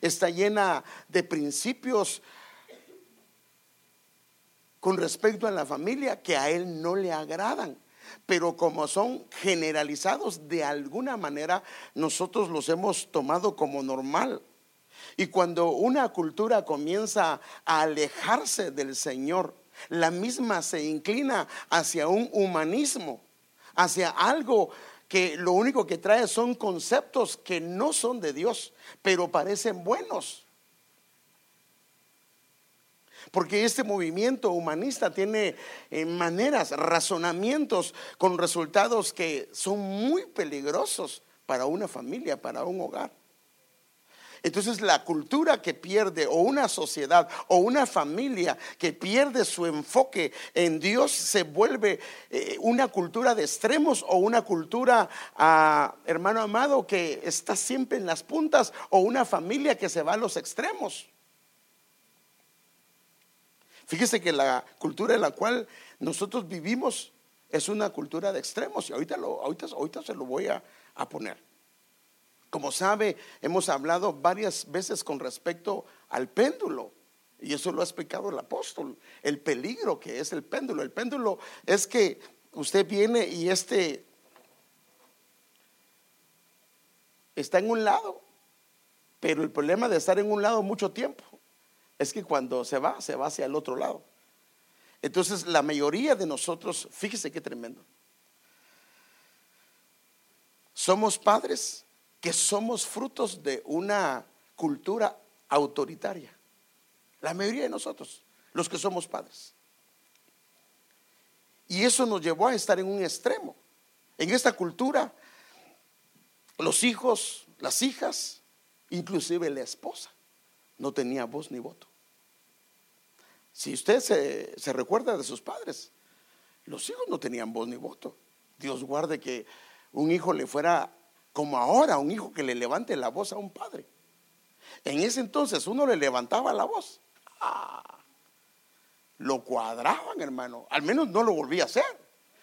está llena de principios con respecto a la familia que a él no le agradan. Pero como son generalizados de alguna manera, nosotros los hemos tomado como normal. Y cuando una cultura comienza a alejarse del Señor, la misma se inclina hacia un humanismo, hacia algo que lo único que trae son conceptos que no son de Dios, pero parecen buenos. Porque este movimiento humanista tiene eh, maneras, razonamientos con resultados que son muy peligrosos para una familia, para un hogar. Entonces la cultura que pierde o una sociedad o una familia que pierde su enfoque en Dios se vuelve eh, una cultura de extremos o una cultura, ah, hermano amado, que está siempre en las puntas o una familia que se va a los extremos. Fíjese que la cultura en la cual nosotros vivimos es una cultura de extremos y ahorita, lo, ahorita, ahorita se lo voy a poner. Como sabe, hemos hablado varias veces con respecto al péndulo. Y eso lo ha explicado el apóstol, el peligro que es el péndulo. El péndulo es que usted viene y este está en un lado, pero el problema de estar en un lado mucho tiempo es que cuando se va, se va hacia el otro lado. Entonces la mayoría de nosotros, fíjese qué tremendo, somos padres que somos frutos de una cultura autoritaria. La mayoría de nosotros, los que somos padres. Y eso nos llevó a estar en un extremo. En esta cultura, los hijos, las hijas, inclusive la esposa, no tenía voz ni voto. Si usted se, recuerda de sus padres, los hijos no tenían voz ni voto. Dios guarde que un hijo le fuera como ahora un hijo que le levante la voz a un padre. En ese entonces uno le levantaba la voz. Ah, lo cuadraban, hermano. Al menos no lo volvía a hacer.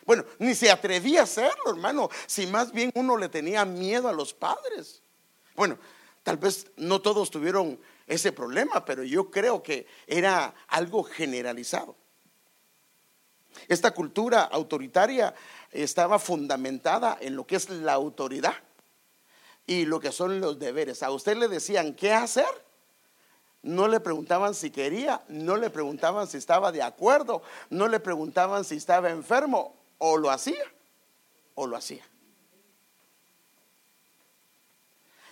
Bueno, ni se atrevía a hacerlo, hermano. Si más bien uno le tenía miedo a los padres. Bueno, tal vez no todos tuvieron ese problema, pero yo creo que era algo generalizado. Esta cultura autoritaria estaba fundamentada en lo que es la autoridad y lo que son los deberes. A usted le decían qué hacer, no le preguntaban si quería, no le preguntaban si estaba de acuerdo, no le preguntaban si estaba enfermo, o lo hacía, o lo hacía.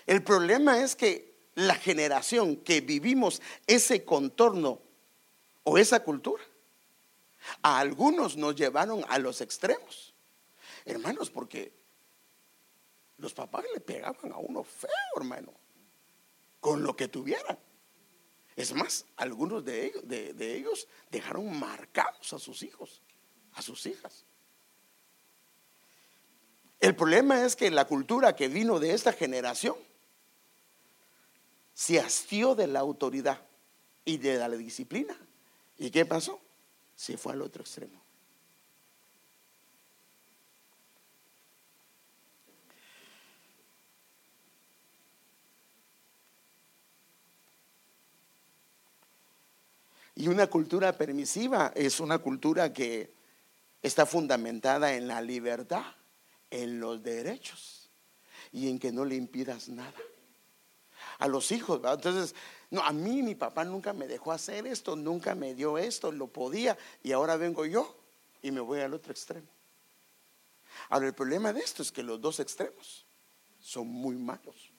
El problema es que la generación que vivimos ese contorno o esa cultura, a algunos nos llevaron a los extremos. Hermanos, porque los papás le pegaban a uno feo, hermano, con lo que tuvieran. Es más, algunos de ellos, de, ellos dejaron marcados a sus hijos, a sus hijas. El problema es que la cultura que vino de esta generación se hastió de la autoridad y de la disciplina. ¿Y qué pasó? Se fue al otro extremo. Y una cultura permisiva es una cultura que está fundamentada en la libertad, en los derechos y en que no le impidas nada. A los hijos, entonces, no, a mí mi papá nunca me dejó hacer esto, nunca me dio esto, lo podía y ahora vengo yo y me voy al otro extremo. Ahora, el problema de esto es que los dos extremos son muy malos.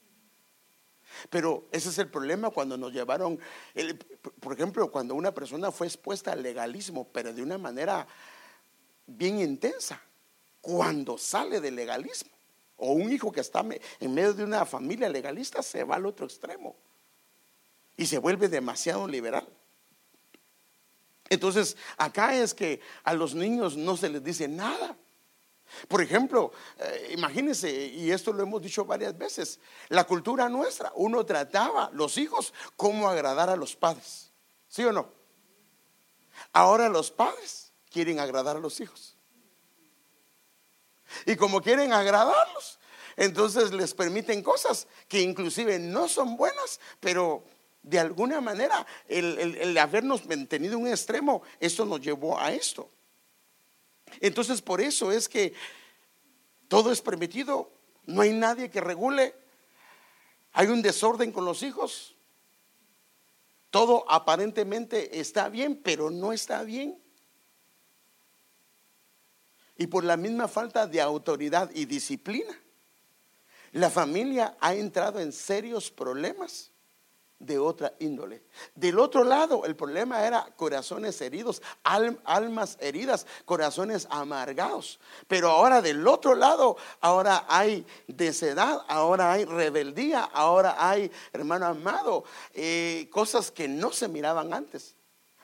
Pero ese es el problema cuando nos llevaron, por ejemplo, cuando una persona fue expuesta al legalismo, pero de una manera bien intensa, cuando sale del legalismo, o un hijo que está en medio de una familia legalista se va al otro extremo y se vuelve demasiado liberal. Entonces, acá es que a los niños no se les dice nada. Por ejemplo, eh, imagínense, y esto lo hemos dicho varias veces, la cultura nuestra, uno trataba los hijos como agradar a los padres, ¿sí o no? Ahora los padres quieren agradar a los hijos. Y como quieren agradarlos, entonces les permiten cosas que inclusive no son buenas, pero de alguna manera el, habernos mantenido un extremo, esto nos llevó a esto. Entonces por eso es que todo es permitido, no hay nadie que regule, hay un desorden con los hijos, todo aparentemente está bien, pero no está bien. Y por la misma falta de autoridad y disciplina, la familia ha entrado en serios problemas de otra índole. Del otro lado, el problema era corazones heridos, almas heridas, corazones amargados. Pero ahora del otro lado, ahora hay desedad, ahora hay rebeldía, ahora hay, hermano amado, eh, cosas que no se miraban antes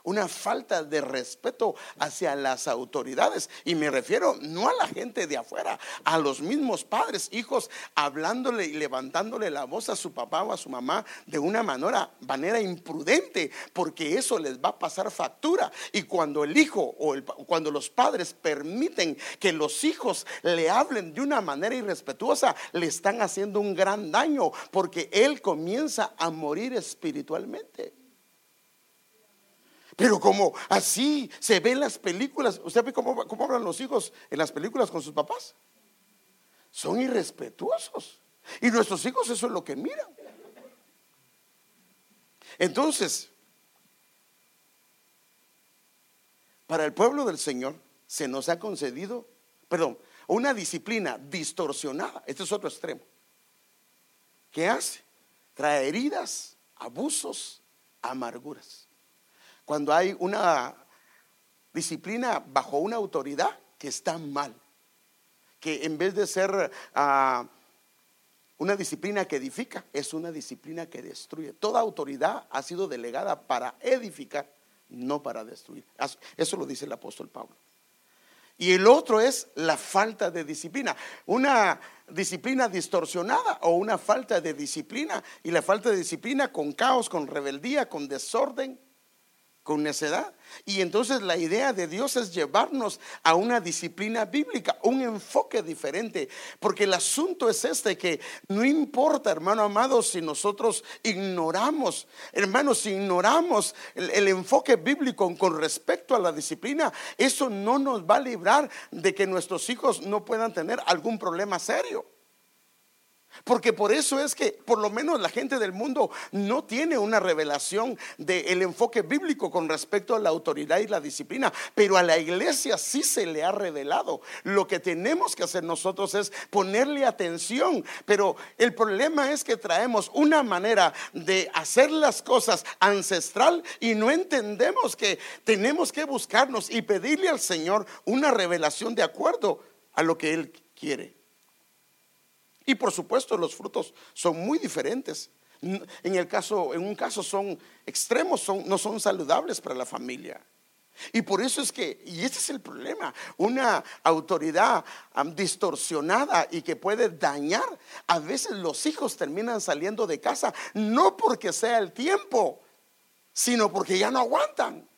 una falta de respeto hacia las autoridades. Y me refiero no a la gente de afuera, a los mismos padres, hijos, hablándole y levantándole la voz a su papá o a su mamá de una manera, manera imprudente, porque eso les va a pasar factura. Y cuando el hijo o cuando los padres permiten que los hijos le hablen de una manera irrespetuosa, le están haciendo un gran daño, porque él comienza a morir espiritualmente. Pero como así se ve en las películas, ¿usted ve cómo, cómo hablan los hijos en las películas con sus papás? Son irrespetuosos. Y nuestros hijos eso es lo que miran. Entonces, para el pueblo del Señor se nos ha concedido, perdón, una disciplina distorsionada. Este es otro extremo. ¿Qué hace? Trae heridas, abusos, amarguras cuando hay una disciplina bajo una autoridad que está mal, que en vez de ser ah, una disciplina que edifica, es una disciplina que destruye. Toda autoridad ha sido delegada para edificar, no para destruir. Eso lo dice el apóstol Pablo. Y el otro es la falta de disciplina. Una disciplina distorsionada o una falta de disciplina. Y la falta de disciplina con caos, con rebeldía, con desorden con necedad. Y entonces la idea de Dios es llevarnos a una disciplina bíblica, un enfoque diferente, porque el asunto es este, que no importa, hermano amado, si nosotros ignoramos, hermanos, si ignoramos el, el enfoque bíblico con respecto a la disciplina, eso no nos va a librar de que nuestros hijos no puedan tener algún problema serio. Porque por eso es que por lo menos la gente del mundo no tiene una revelación del enfoque bíblico con respecto a la autoridad y la disciplina, pero a la iglesia sí se le ha revelado. Lo que tenemos que hacer nosotros es ponerle atención, pero el problema es que traemos una manera de hacer las cosas ancestral y no entendemos que tenemos que buscarnos y pedirle al Señor una revelación de acuerdo a lo que Él quiere. Y por supuesto los frutos son muy diferentes. En el caso, en un caso son extremos, son, no son saludables para la familia. Y por eso es que, y ese es el problema, una autoridad distorsionada y que puede dañar, a veces los hijos terminan saliendo de casa, no porque sea el tiempo, sino porque ya no aguantan.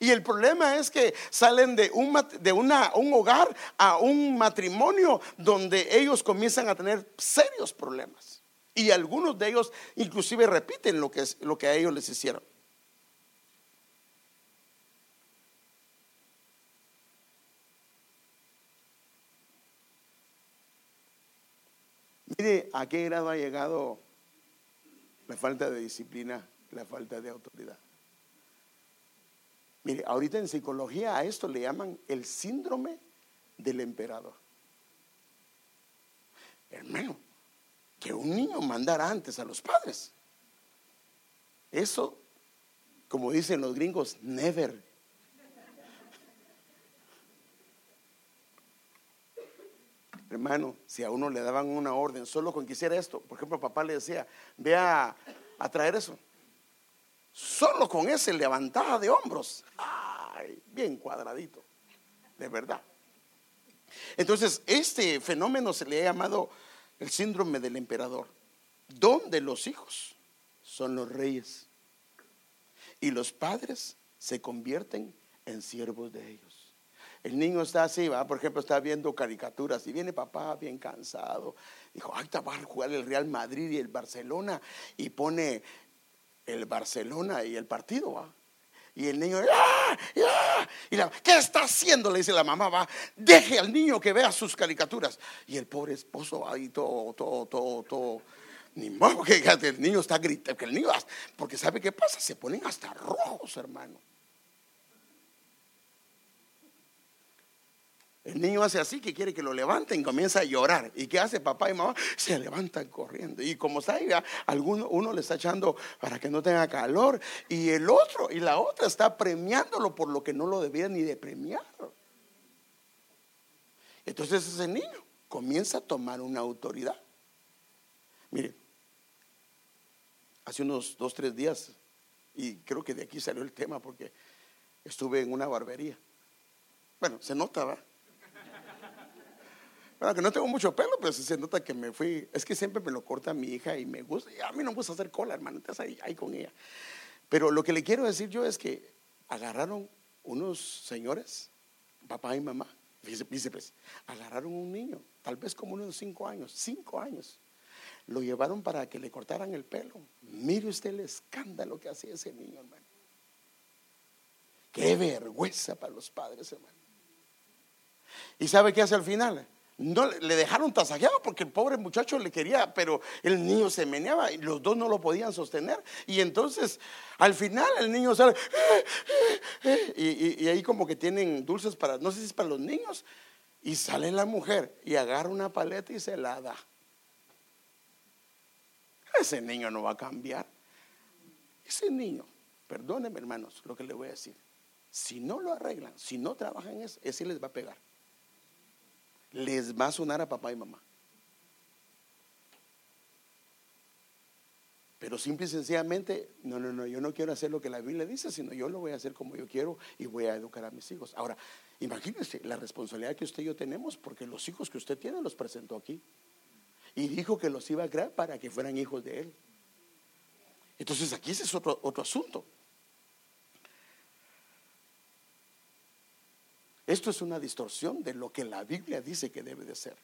Y el problema es que salen de, un, de una, un hogar a un matrimonio donde ellos comienzan a tener serios problemas. Y algunos de ellos inclusive repiten lo que, lo que a ellos les hicieron. Mire a qué grado ha llegado la falta de disciplina, la falta de autoridad. Mire, ahorita en psicología a esto le llaman el síndrome del emperador. Hermano, que un niño mandara antes a los padres. Eso, como dicen los gringos, never. Hermano, si a uno le daban una orden solo con que hiciera esto, por ejemplo, papá le decía, ve a, a traer eso. Solo con ese levantada de hombros. Ay, bien cuadradito. De verdad. Entonces, este fenómeno se le ha llamado el síndrome del emperador, donde los hijos son los reyes y los padres se convierten en siervos de ellos. el niño está así, ¿va? por ejemplo, está viendo caricaturas y viene papá bien cansado. Dijo, ay, va a jugar el Real Madrid y el Barcelona y pone el Barcelona y el partido, ¿va? Y el niño, ¡ah! ¡ah! Y la, ¿qué está haciendo? Le dice la mamá, va, deje al niño que vea sus caricaturas. Y el pobre esposo ahí todo, todo, todo, todo. Ni modo que el niño está gritando, que el niño, porque ¿sabe qué pasa? Se ponen hasta rojos, hermano. El niño hace así que quiere que lo levanten, comienza a llorar. ¿Y qué hace papá y mamá? Se levantan corriendo. Y como salga, alguno, uno le está echando para que no tenga calor. Y el otro, y la otra está premiándolo por lo que no lo debía ni de premiar. Entonces ese niño comienza a tomar una autoridad. Mire, hace unos dos, tres días, y creo que de aquí salió el tema porque estuve en una barbería. Bueno, se notaba que no tengo mucho pelo, pero se nota que me fui. Es que siempre me lo corta mi hija y me gusta. Y a mí no me gusta hacer cola, hermano. Entonces ahí, con ella. Pero lo que le quiero decir yo es que agarraron unos señores, papá y mamá, pues, agarraron un niño, tal vez como unos cinco años, cinco años. Lo llevaron para que le cortaran el pelo. Mire usted el escándalo que hacía ese niño, hermano. Qué vergüenza para los padres, hermano. ¿Y sabe qué hace al final? No le dejaron tasajeado porque el pobre muchacho le quería, pero el niño se meneaba y los dos no lo podían sostener. Y entonces al final el niño sale y, ahí como que tienen dulces para, no sé si es para los niños. Y sale la mujer y agarra una paleta y se la da. Ese niño no va a cambiar. Ese niño, perdónenme hermanos lo que le voy a decir. Si no lo arreglan, si no trabajan eso, ese les va a pegar les va a sonar a papá y mamá. Pero simple y sencillamente, no, no, no, yo no quiero hacer lo que la Biblia dice, sino yo lo voy a hacer como yo quiero y voy a educar a mis hijos. Ahora, imagínense la responsabilidad que usted y yo tenemos, porque los hijos que usted tiene los presentó aquí. Y dijo que los iba a crear para que fueran hijos de él. Entonces aquí ese es otro, otro asunto. Esto es una distorsión de lo que la Biblia dice que debe de ser.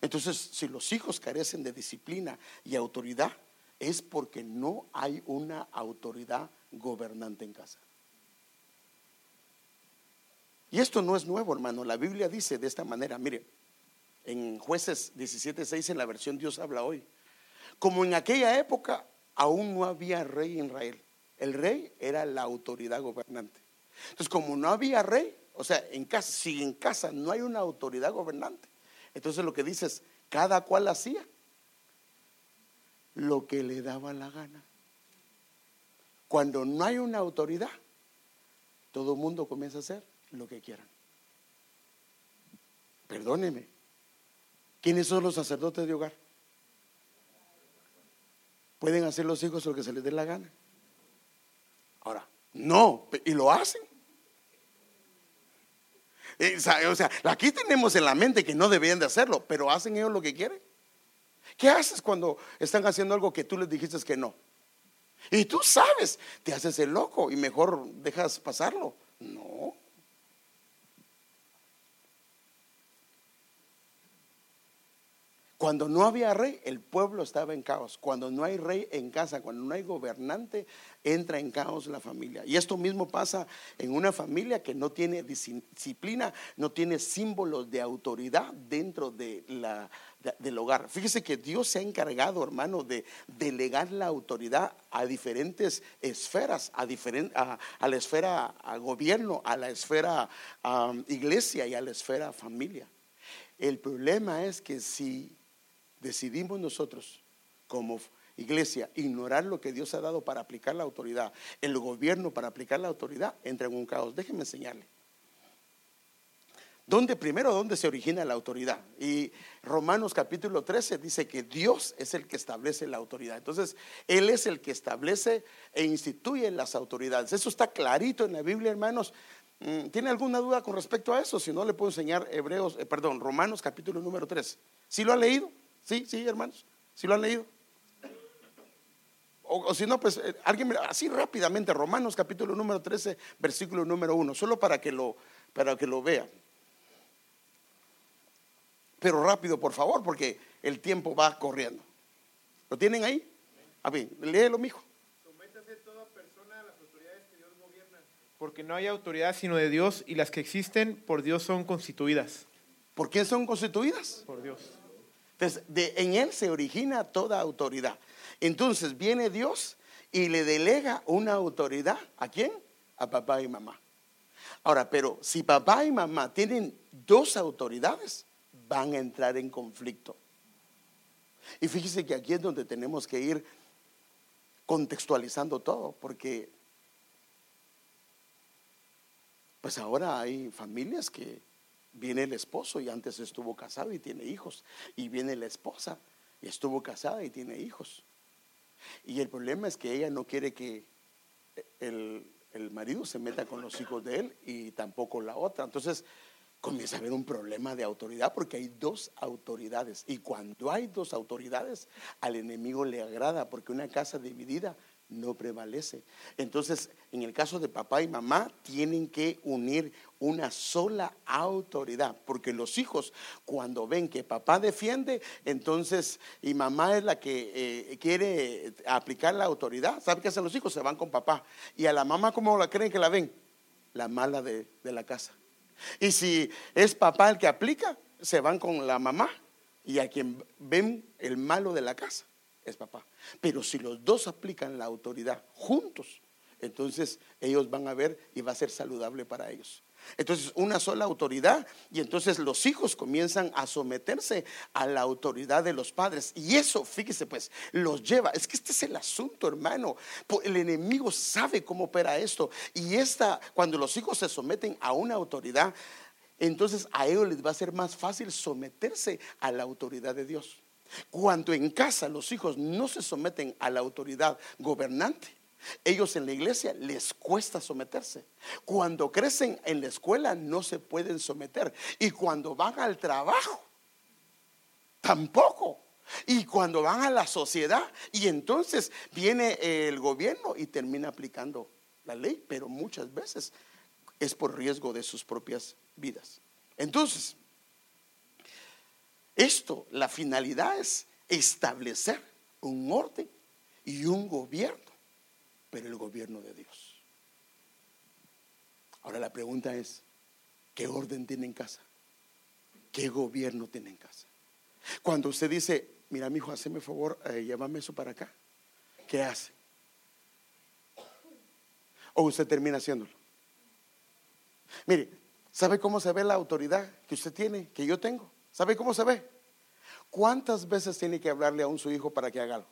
Entonces, si los hijos carecen de disciplina y autoridad, es porque no hay una autoridad gobernante en casa. Y esto no es nuevo, hermano. La Biblia dice de esta manera, mire, en jueces 17:6 en la versión Dios habla hoy. Como en aquella época aún no había rey en Israel. El rey era la autoridad gobernante. Entonces, como no había rey, o sea, en casa, si en casa no hay una autoridad gobernante, entonces lo que dice es, cada cual hacía lo que le daba la gana. Cuando no hay una autoridad, todo el mundo comienza a hacer lo que quieran. Perdóneme. ¿Quiénes son los sacerdotes de hogar? Pueden hacer los hijos lo que se les dé la gana. Ahora, no, y lo hacen. Eh, o sea, aquí tenemos en la mente que no deberían de hacerlo, pero hacen ellos lo que quieren. ¿Qué haces cuando están haciendo algo que tú les dijiste que no? Y tú sabes, te haces el loco y mejor dejas pasarlo. No. Cuando no había rey, el pueblo estaba en caos. Cuando no hay rey en casa, cuando no hay gobernante, entra en caos la familia. Y esto mismo pasa en una familia que no tiene disciplina, no tiene símbolos de autoridad dentro de la, del hogar. Fíjese que Dios se ha encargado, hermano, de delegar la autoridad a diferentes esferas, a, a, la esfera a gobierno, a la esfera iglesia y a la esfera familia. El problema es que si decidimos nosotros como iglesia ignorar lo que Dios ha dado para aplicar la autoridad, el gobierno para aplicar la autoridad, entra en un caos. Déjenme enseñarle. ¿Dónde primero, dónde se origina la autoridad? Y Romanos capítulo 13 dice que Dios es el que establece la autoridad. Entonces, Él es el que establece e instituye las autoridades. Eso está clarito en la Biblia, hermanos. Mm, ¿Tiene alguna duda con respecto a eso? Si no, le puedo enseñar Hebreos, eh, perdón, Romanos capítulo número 3. ¿Sí lo ha leído? Sí, sí, hermanos. ¿Sí lo han leído? O, si no, pues eh, alguien, así rápidamente, Romanos capítulo número 13, versículo número 1, solo para que lo, para que lo vean. Pero rápido, por favor, porque el tiempo va corriendo. ¿Lo tienen ahí? A ver, léelo, mijo. Sométase toda persona a las autoridades que Dios gobierna. Porque no hay autoridad sino de Dios y las que existen por Dios son constituidas. ¿Por qué son constituidas? Por Dios. Entonces, de, en Él se origina toda autoridad. Entonces viene Dios y le delega una autoridad. ¿A quién? A papá y mamá. Ahora, pero si papá y mamá tienen dos autoridades, van a entrar en conflicto. Y fíjese que aquí es donde tenemos que ir contextualizando todo, porque pues ahora hay familias que viene el esposo y antes estuvo casado y tiene hijos, y viene la esposa y estuvo casada y tiene hijos. Y el problema es que ella no quiere que el, el marido se meta con los hijos de él y tampoco la otra. Entonces, comienza a haber un problema de autoridad porque hay dos autoridades. Y cuando hay dos autoridades, al enemigo le agrada porque una casa dividida no prevalece. Entonces, en el caso de papá y mamá, tienen que unir una sola autoridad, porque los hijos cuando ven que papá defiende, entonces, y mamá es la que eh, quiere aplicar la autoridad, ¿sabe qué hacen los hijos? Se van con papá. Y a la mamá, ¿cómo la creen que la ven? La mala de la casa. Y si es papá el que aplica, se van con la mamá. Y a quien ven el malo de la casa es papá. Pero si los dos aplican la autoridad juntos, entonces ellos van a ver y va a ser saludable para ellos. Entonces, una sola autoridad y entonces los hijos comienzan a someterse a la autoridad de los padres. Y eso, fíjese pues, los lleva. Es que este es el asunto, hermano. El enemigo sabe cómo opera esto. Y esta, cuando los hijos se someten a una autoridad, entonces a ellos les va a ser más fácil someterse a la autoridad de Dios. Cuando en casa los hijos no se someten a la autoridad gobernante, ellos en la iglesia les cuesta someterse. Cuando crecen en la escuela no se pueden someter. Y cuando van al trabajo, tampoco. Y cuando van a la sociedad, y entonces viene el gobierno y termina aplicando la ley, pero muchas veces es por riesgo de sus propias vidas. Entonces, esto, la finalidad es establecer un orden y un gobierno pero el gobierno de Dios. Ahora la pregunta es, ¿qué orden tiene en casa? ¿Qué gobierno tiene en casa? Cuando usted dice, mira, mi hijo, hazme favor, eh, llévame eso para acá, ¿qué hace? O usted termina haciéndolo. Mire, ¿sabe cómo se ve la autoridad que usted tiene, que yo tengo? ¿Sabe cómo se ve? ¿Cuántas veces tiene que hablarle a un su hijo para que haga algo?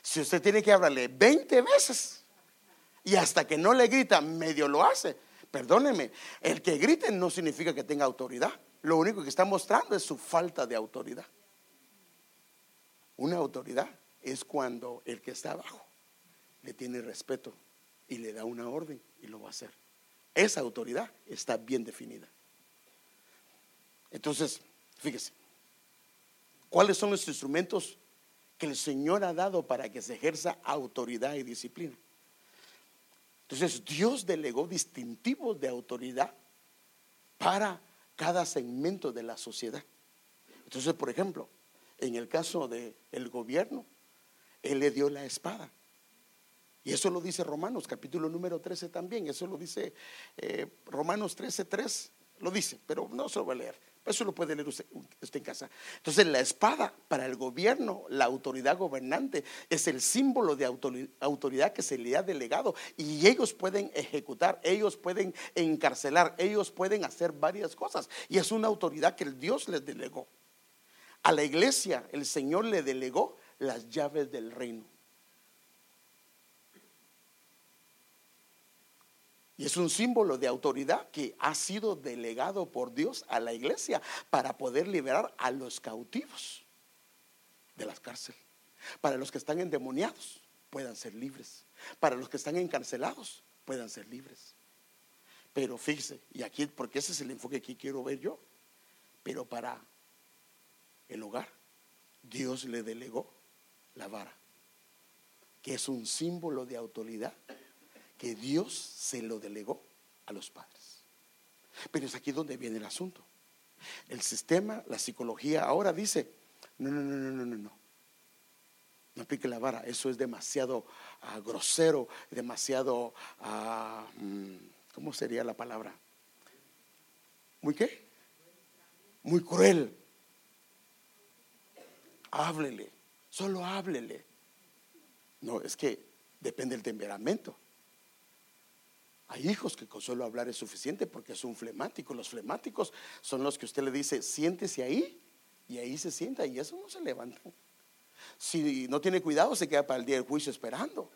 Si usted tiene que hablarle 20 veces y hasta que no le grita, medio lo hace. Perdóneme, el que grite no significa que tenga autoridad. Lo único que está mostrando es su falta de autoridad. Una autoridad es cuando el que está abajo le tiene respeto y le da una orden y lo va a hacer. Esa autoridad está bien definida. Entonces, fíjese, ¿cuáles son los instrumentos que el Señor ha dado para que se ejerza autoridad y disciplina. Entonces Dios delegó distintivos de autoridad para cada segmento de la sociedad. Entonces, por ejemplo, en el caso del el gobierno, Él le dio la espada. Y eso lo dice Romanos, capítulo número 13 también. Eso lo dice eh, Romanos 13, 3. Lo dice, pero no se lo voy a leer. Eso lo puede leer usted, en casa. Entonces, la espada para el gobierno, la autoridad gobernante, es el símbolo de autoridad que se le ha delegado. Y ellos pueden ejecutar, ellos pueden encarcelar, ellos pueden hacer varias cosas. Y es una autoridad que el Dios les delegó. A la iglesia, el Señor le delegó las llaves del reino. Y es un símbolo de autoridad que ha sido delegado por Dios a la iglesia para poder liberar a los cautivos de las cárceles. Para los que están endemoniados puedan ser libres. Para los que están encarcelados puedan ser libres. Pero fíjese, y aquí, porque ese es el enfoque que quiero ver yo, pero para el hogar, Dios le delegó la vara, que es un símbolo de autoridad que Dios se lo delegó a los padres. Pero es aquí donde viene el asunto. El sistema, la psicología ahora dice, no, no, no, no, no, no, no. No aplique la vara, eso es demasiado ah, grosero, demasiado, ah, mm, ¿cómo sería la palabra? ¿Muy qué? Muy cruel. Háblele, solo háblele. No, es que depende del temperamento. Hay hijos que con solo hablar es suficiente porque es un flemático. Los flemáticos son los que usted le dice, siéntese ahí, y ahí se sienta, y eso no se levanta. Si no tiene cuidado, se queda para el día del juicio esperando.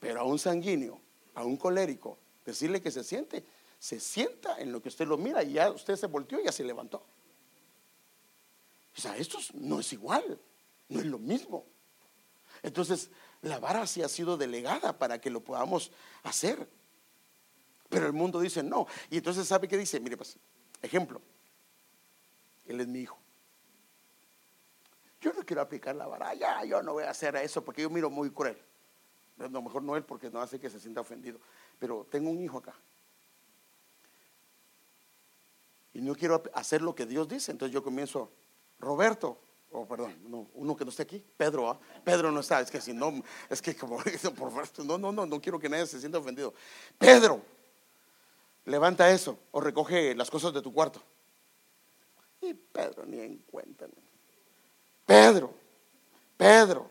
Pero a un sanguíneo, a un colérico, decirle que se siente, se sienta en lo que usted lo mira y ya usted se volteó y ya se levantó. O sea, esto no es igual, no es lo mismo. Entonces, la vara sí ha sido delegada para que lo podamos hacer. Pero el mundo dice no. Y entonces, ¿sabe qué dice? Mire, pues, ejemplo, él es mi hijo. Yo no quiero aplicar la vara, ya, yo no voy a hacer eso porque yo miro muy cruel. A lo mejor no él porque no hace que se sienta ofendido. Pero tengo un hijo acá. Y no quiero hacer lo que Dios dice. Entonces yo comienzo, Roberto, oh, perdón, no, uno que no esté aquí, Pedro, ¿ah? Pedro no está, es que si no, es que como por favor, no, no, no, no quiero que nadie se sienta ofendido. Pedro, levanta eso o recoge las cosas de tu cuarto. Y Pedro ni en cuenta. Pedro, Pedro,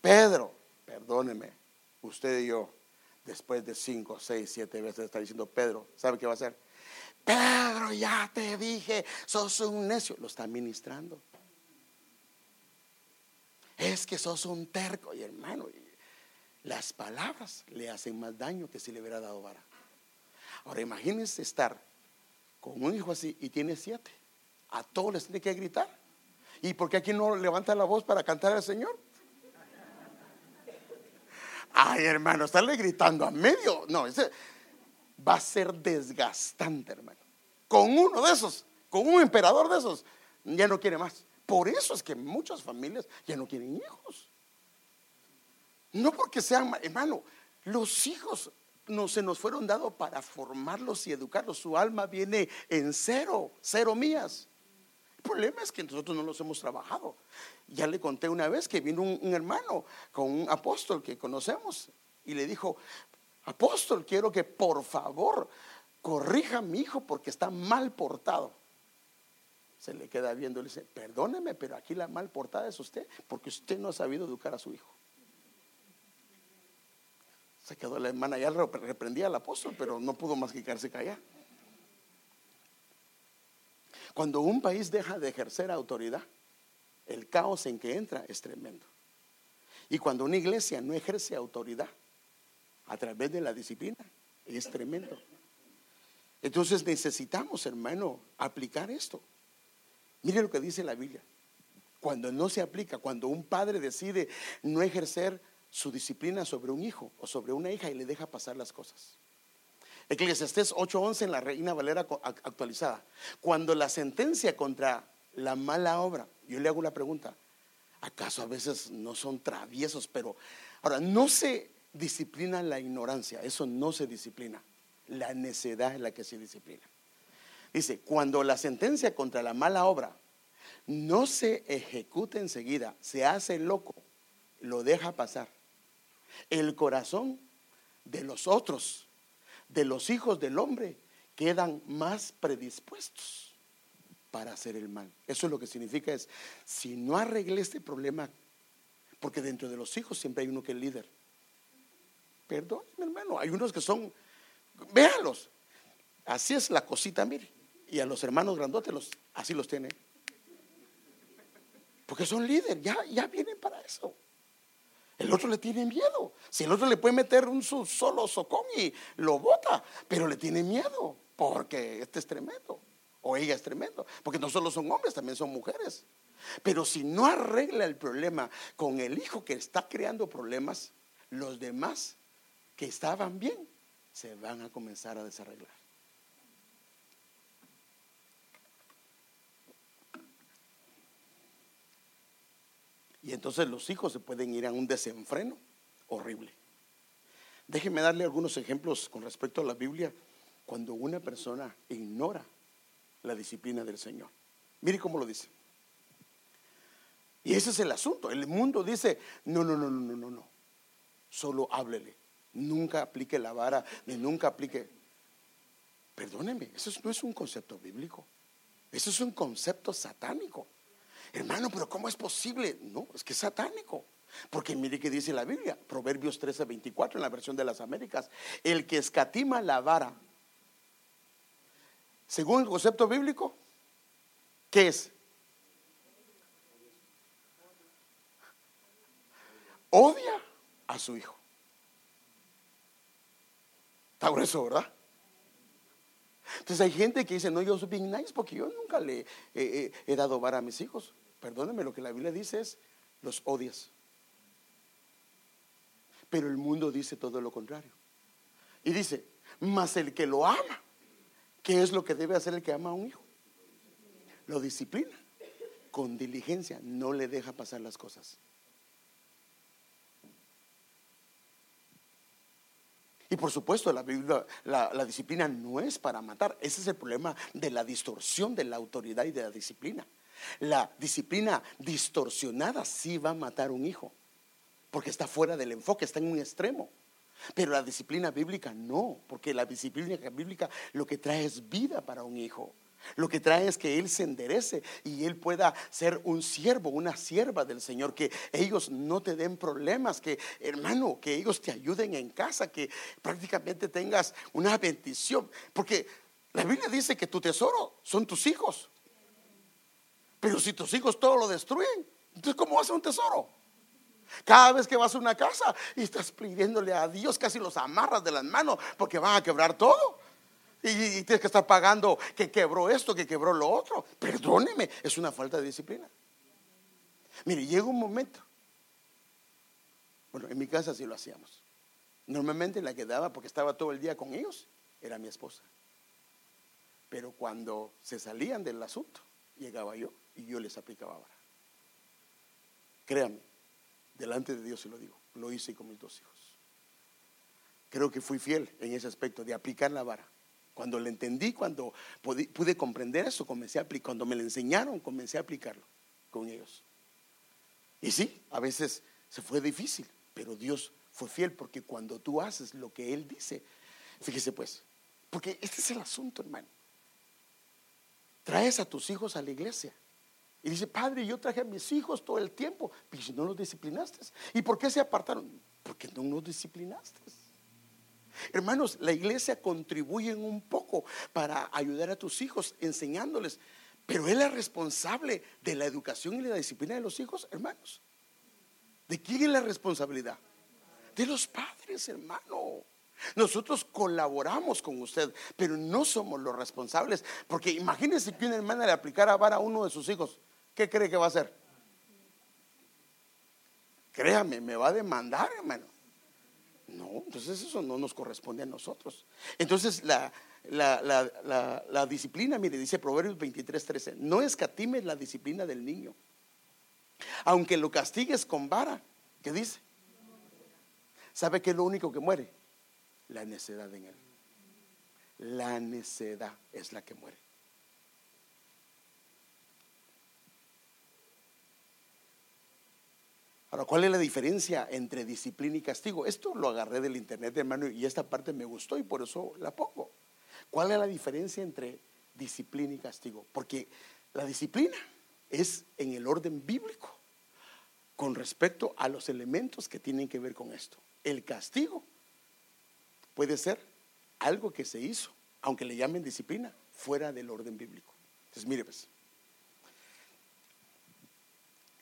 Pedro, perdóneme, usted y yo, después de cinco, seis, siete veces está diciendo Pedro, ¿sabe qué va a hacer? Pedro, ya te dije, sos un necio, lo está ministrando es que sos un terco. Y hermano, las palabras le hacen más daño que si le hubiera dado vara. Ahora imagínense estar con un hijo así y tiene siete. A todos les tiene que gritar. ¿Y por qué aquí no levanta la voz para cantar al Señor? Ay, hermano, estarle gritando a medio. No, ese va a ser desgastante, hermano. Con uno de esos, con un emperador de esos, ya no quiere más. Por eso es que muchas familias ya no quieren hijos. No porque sean, hermano, los hijos no se nos fueron dados para formarlos y educarlos. Su alma viene en cero, cero mías. El problema es que nosotros no los hemos trabajado. Ya le conté una vez que vino un, un hermano con un apóstol que conocemos y le dijo, apóstol, quiero que por favor corrija a mi hijo porque está mal portado se le queda viendo y le dice, perdóneme, pero aquí la mal portada es usted, porque usted no ha sabido educar a su hijo. Se quedó la hermana, ya reprendía al apóstol, pero no pudo más que quedarse callada. Cuando un país deja de ejercer autoridad, el caos en que entra es tremendo. Y cuando una iglesia no ejerce autoridad a través de la disciplina, es tremendo. Entonces necesitamos, hermano, aplicar esto. Mire lo que dice la Biblia. Cuando no se aplica, cuando un padre decide no ejercer su disciplina sobre un hijo o sobre una hija y le deja pasar las cosas. Eclesiastés 8:11 en la Reina Valera actualizada. Cuando la sentencia contra la mala obra, yo le hago la pregunta, ¿acaso a veces no son traviesos? Pero ahora, no se disciplina la ignorancia, eso no se disciplina. La necedad es la que se disciplina. Dice, cuando la sentencia contra la mala obra no se ejecuta enseguida, se hace loco, lo deja pasar. El corazón de los otros, de los hijos del hombre, quedan más predispuestos para hacer el mal. Eso es lo que significa es, si no arreglé este problema, porque dentro de los hijos siempre hay uno que es líder. Perdón, mi hermano, hay unos que son, véanlos, así es la cosita, mire y a los hermanos grandotes los, así los tiene. Porque son líderes, ya, ya vienen para eso. El otro le tiene miedo. Si el otro le puede meter un solo socón y lo bota, pero le tiene miedo porque este es tremendo o ella es tremendo. Porque no solo son hombres, también son mujeres. Pero si no arregla el problema con el hijo que está creando problemas, los demás que estaban bien se van a comenzar a desarreglar. Y entonces los hijos se pueden ir a un desenfreno horrible. Déjeme darle algunos ejemplos con respecto a la Biblia cuando una persona ignora la disciplina del Señor. Mire cómo lo dice. Y ese es el asunto. El mundo dice, no, no, no, no, no, no, no. Solo háblele. Nunca aplique la vara, ni nunca aplique. Perdóneme, eso no es un concepto bíblico. Eso es un concepto satánico. Hermano, pero ¿cómo es posible? No, es que es satánico. Porque mire que dice la Biblia, Proverbios 13, 24 en la versión de las Américas, el que escatima la vara, según el concepto bíblico, ¿qué es? Odia a su hijo. Está grueso, ¿verdad? Entonces hay gente que dice, no, yo soy bien nice porque yo nunca le he dado vara a mis hijos. Perdóneme, lo que la Biblia dice es, los odias. Pero el mundo dice todo lo contrario. Y dice, mas el que lo ama, ¿qué es lo que debe hacer el que ama a un hijo? Lo disciplina con diligencia, no le deja pasar las cosas. Y por supuesto, la, disciplina no es para matar. Ese es el problema de la distorsión de la autoridad y de la disciplina. La disciplina distorsionada sí va a matar a un hijo, porque está fuera del enfoque, está en un extremo. Pero la disciplina bíblica no, porque la disciplina bíblica lo que trae es vida para un hijo. Lo que trae es que Él se enderece y Él pueda ser un siervo, una sierva del Señor, que ellos no te den problemas, que hermano, que ellos te ayuden en casa, que prácticamente tengas una bendición. Porque la Biblia dice que tu tesoro son tus hijos. Pero si tus hijos todo lo destruyen, entonces ¿cómo vas a un tesoro? Cada vez que vas a una casa y estás pidiéndole a Dios, casi los amarras de las manos porque van a quebrar todo. Y, tienes que estar pagando que quebró esto, que quebró lo otro. Perdóneme, es una falta de disciplina. Mire, llega un momento. Bueno, en mi casa sí lo hacíamos. Normalmente la que daba, porque estaba todo el día con ellos, era mi esposa. Pero cuando se salían del asunto, llegaba yo y yo les aplicaba vara. Créanme, delante de Dios se lo digo, lo hice con mis dos hijos. Creo que fui fiel en ese aspecto de aplicar la vara. Cuando le entendí, cuando pude, comprender eso, comencé a aplicar. Cuando me lo enseñaron, comencé a aplicarlo con ellos. Y sí, a veces se fue difícil, pero Dios fue fiel porque cuando tú haces lo que Él dice, fíjese pues, porque este es el asunto, hermano traes a tus hijos a la iglesia. Y dice, padre, yo traje a mis hijos todo el tiempo. Pero si no los disciplinaste. ¿Y por qué se apartaron? Porque no los disciplinaste. Hermanos, la iglesia contribuye un poco para ayudar a tus hijos, enseñándoles. Pero él es responsable de la educación y la disciplina de los hijos, hermanos. ¿De quién es la responsabilidad? De los padres, hermano. Nosotros colaboramos con usted, pero no somos los responsables. Porque imagínense que una hermana le aplicara vara a uno de sus hijos. ¿Qué cree que va a hacer? Créame, me va a demandar, hermano. No, entonces eso no nos corresponde a nosotros. Entonces la, la, disciplina, mire, dice Proverbios 23, 13, no escatimes la disciplina del niño. Aunque lo castigues con vara, ¿qué dice? ¿Sabe que es lo único que muere? la necedad en él. La necedad es la que muere. Ahora, ¿cuál es la diferencia entre disciplina y castigo? Esto lo agarré del internet, hermano, y esta parte me gustó y por eso la pongo. ¿Cuál es la diferencia entre disciplina y castigo? Porque la disciplina es en el orden bíblico con respecto a los elementos que tienen que ver con esto. El castigo puede ser algo que se hizo, aunque le llamen disciplina, fuera del orden bíblico. Entonces, mire pues,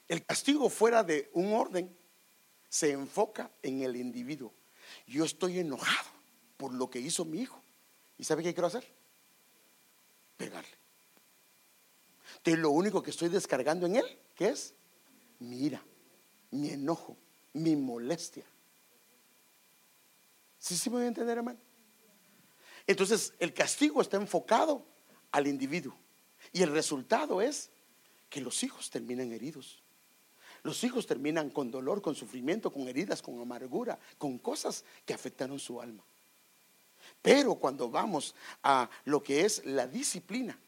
el castigo fuera de un orden se enfoca en el individuo. Yo estoy enojado por lo que hizo mi hijo. ¿Y sabe qué quiero hacer? Pegarle. Entonces lo único que estoy descargando en él, ¿qué es? Mi ira, mi enojo, mi molestia. ¿Sí, sí me voy a entender, hermano? Entonces, el castigo está enfocado al individuo. Y el resultado es que los hijos terminan heridos. Los hijos terminan con dolor, con sufrimiento, con heridas, con amargura, con cosas que afectaron su alma. Pero cuando vamos a lo que es la disciplina,